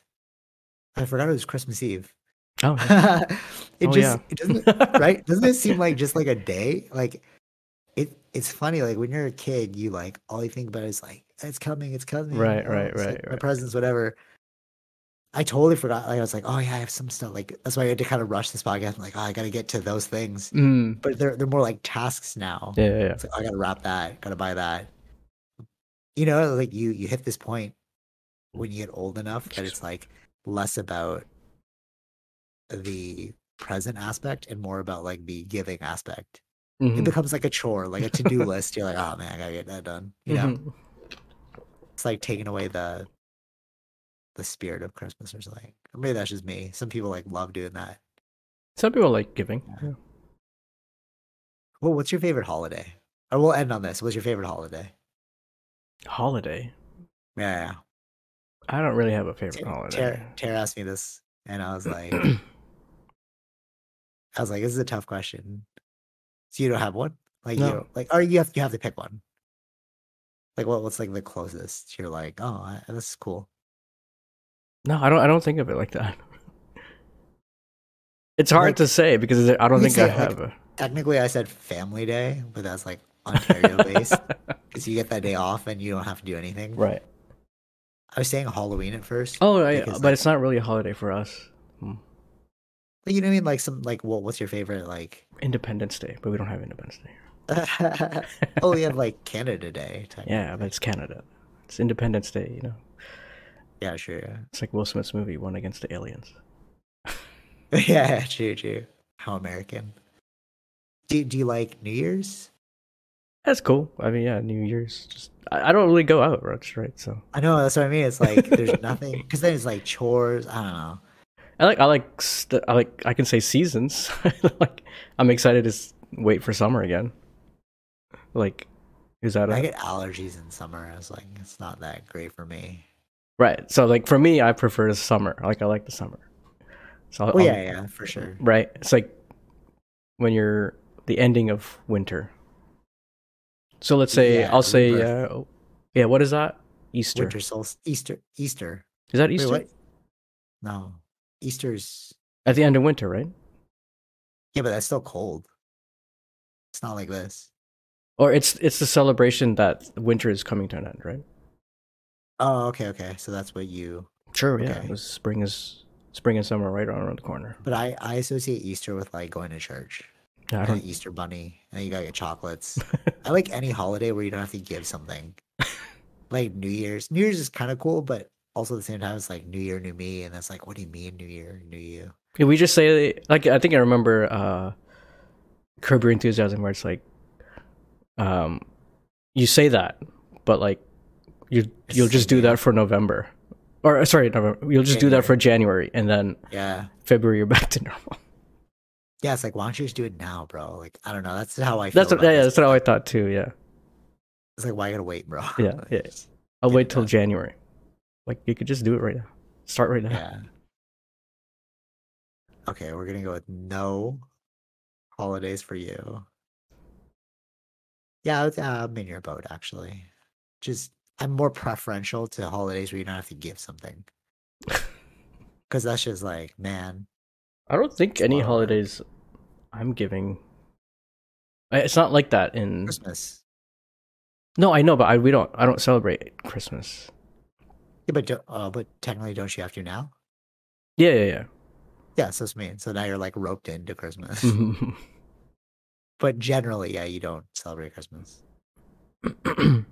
I forgot it was Christmas Eve. Oh, yeah. it Oh, just yeah. it doesn't right? Doesn't it seem like just like a day? Like it it's funny, like when you're a kid, you like all you think about is like, it's coming, it's coming. Right, oh, right, it's, like, right, right. presents, whatever. I totally forgot. Like I was like, oh yeah, I have some stuff. Like that's why I had to kind of rush this podcast. I'm like, oh, I gotta get to those things. Mm, But they're they're more like tasks now. yeah, yeah, yeah. It's like I gotta wrap that, gotta buy that. You know, like you you hit this point when you get old enough that it's like less about the present aspect and more about like the giving aspect. Mhm. It becomes like a chore, like a to do list. You're like, oh man, I gotta get that done. You know, Mhm. it's like taking away the the spirit of Christmas or something. Or maybe that's just me. Some people like love doing that. Some people like giving. Yeah. Well, what's your favorite holiday? Or we'll end on this. What's your favorite holiday? Holiday. Yeah, yeah. I don't really have a favorite Tara, holiday. Tara, Tara asked me this, and I was like, I was like, this is a tough question. So you don't have one, like No. you don't, like, or you have you have to pick one. Like, what what's like the closest? You're like, oh, I- this is cool. No, I don't. I don't think of it like that. It's hard Like, to say because I don't think I say, like, have a. Technically, I said Family Day, but that's like Ontario based because you get that day off and you don't have to do anything. right. I was saying Halloween at first. Oh, I, but like- it's not really a holiday for us. Hmm. Like, you know what I mean? Like some like, what what's your favorite like? Independence Day, but we don't have Independence Day. oh, we have like Canada Day. Yeah, but it's Canada. It's Independence Day. You know, Yeah, sure. Yeah. it's like Will Smith's movie, One Against the Aliens. yeah, true, true. How American. Do Do you like New Year's? That's cool. I mean, yeah, New Year's. Just I, I don't really go out much, right? So I know that's what I mean. It's like there's nothing because then it's like chores. I don't know. I like I like st- I like I can say seasons. like I'm excited to s- wait for summer again. Like, is that I get allergies in summer. I was like, it's not that great for me. Right? So like for me, I prefer the summer. Like I like the summer. So Oh yeah, yeah, for sure. right. It's like when you're the ending of winter. So let's say Yeah, I'll say uh, yeah. What is that? Easter. Winter solstice, Easter, Easter. Is that Easter? what? No, Easter's. At the end of winter, right? Yeah, but that's still cold. It's not like this. Or it's it's the celebration that winter is coming to an end, right? Oh, okay, okay. So that's what you. Sure. Yeah. Okay. It was spring is spring and summer right around the corner. But I I associate Easter with like going to church. I and an don't. Easter bunny, and you gotta get chocolates. I like any holiday where you don't have to give something. like New Year's. New Year's is kind of cool, but also at the same time, it's like New Year, New Me, and it's like, what do you mean New Year, New You? Can we just say like I think I remember uh Curb Your Enthusiasm where it's like um you say that, but like you you'll just do that for November. Or uh, sorry, November. You'll just do that for January and then Yeah, February you're back to normal. yeah. It's like, why don't you just do it now, bro? Like, I don't know. That's how I. Feel That's what, yeah, that's what I thought too, yeah. It's like, why I gotta wait, bro? Yeah, yeah. I'll wait till. January. Like you could just do it right now. Start right now. Yeah. Okay, we're gonna go with no holidays for you. Yeah, uh, I'm in your boat actually. Just I'm more preferential to holidays where you don't have to give something. Because that's just like, man, I don't think any lot of work. holidays I'm giving it's not like that in Christmas. No, I know, but I we don't I don't celebrate Christmas. Yeah, but do, uh, but technically, don't you have to now? Yeah, yeah, Yeah, Yeah, so it's me. So now you're like roped into Christmas. But generally, yeah, you don't celebrate Christmas.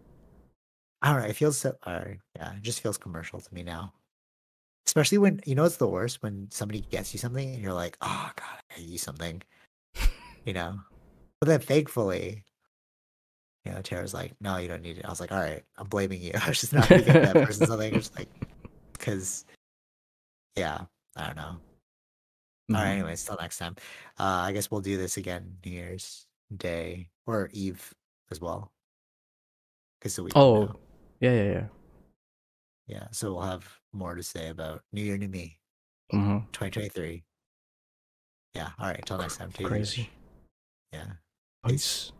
I don't know. It feels so. Or, yeah, it just feels commercial to me now. Especially when you know it's the worst when somebody gets you something and you're like, "Oh God, I you something," you know. But then thankfully, you know, Tara's like, "No, you don't need it." I was like, "All right, I'm blaming you. I was just not gonna get that person something." Just like, because, yeah, I don't know. All right. Anyways, till next time. Uh, I guess we'll do this again New Year's Day or Eve as well. Because the week. Oh, yeah, yeah, yeah. yeah. So we'll have more to say about New Year, New Me, hmm 2023. Yeah. All right. Till next time. Take Crazy. Yeah. Peace.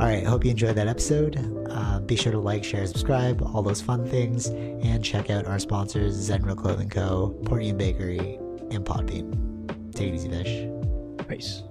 All right. Hope you enjoyed that episode. Uh, be sure to like, share, subscribe, all those fun things, and check out our sponsors: Zenro Clothing Co., Portian Bakery, and Podbean. Take it easy, fish. Peace.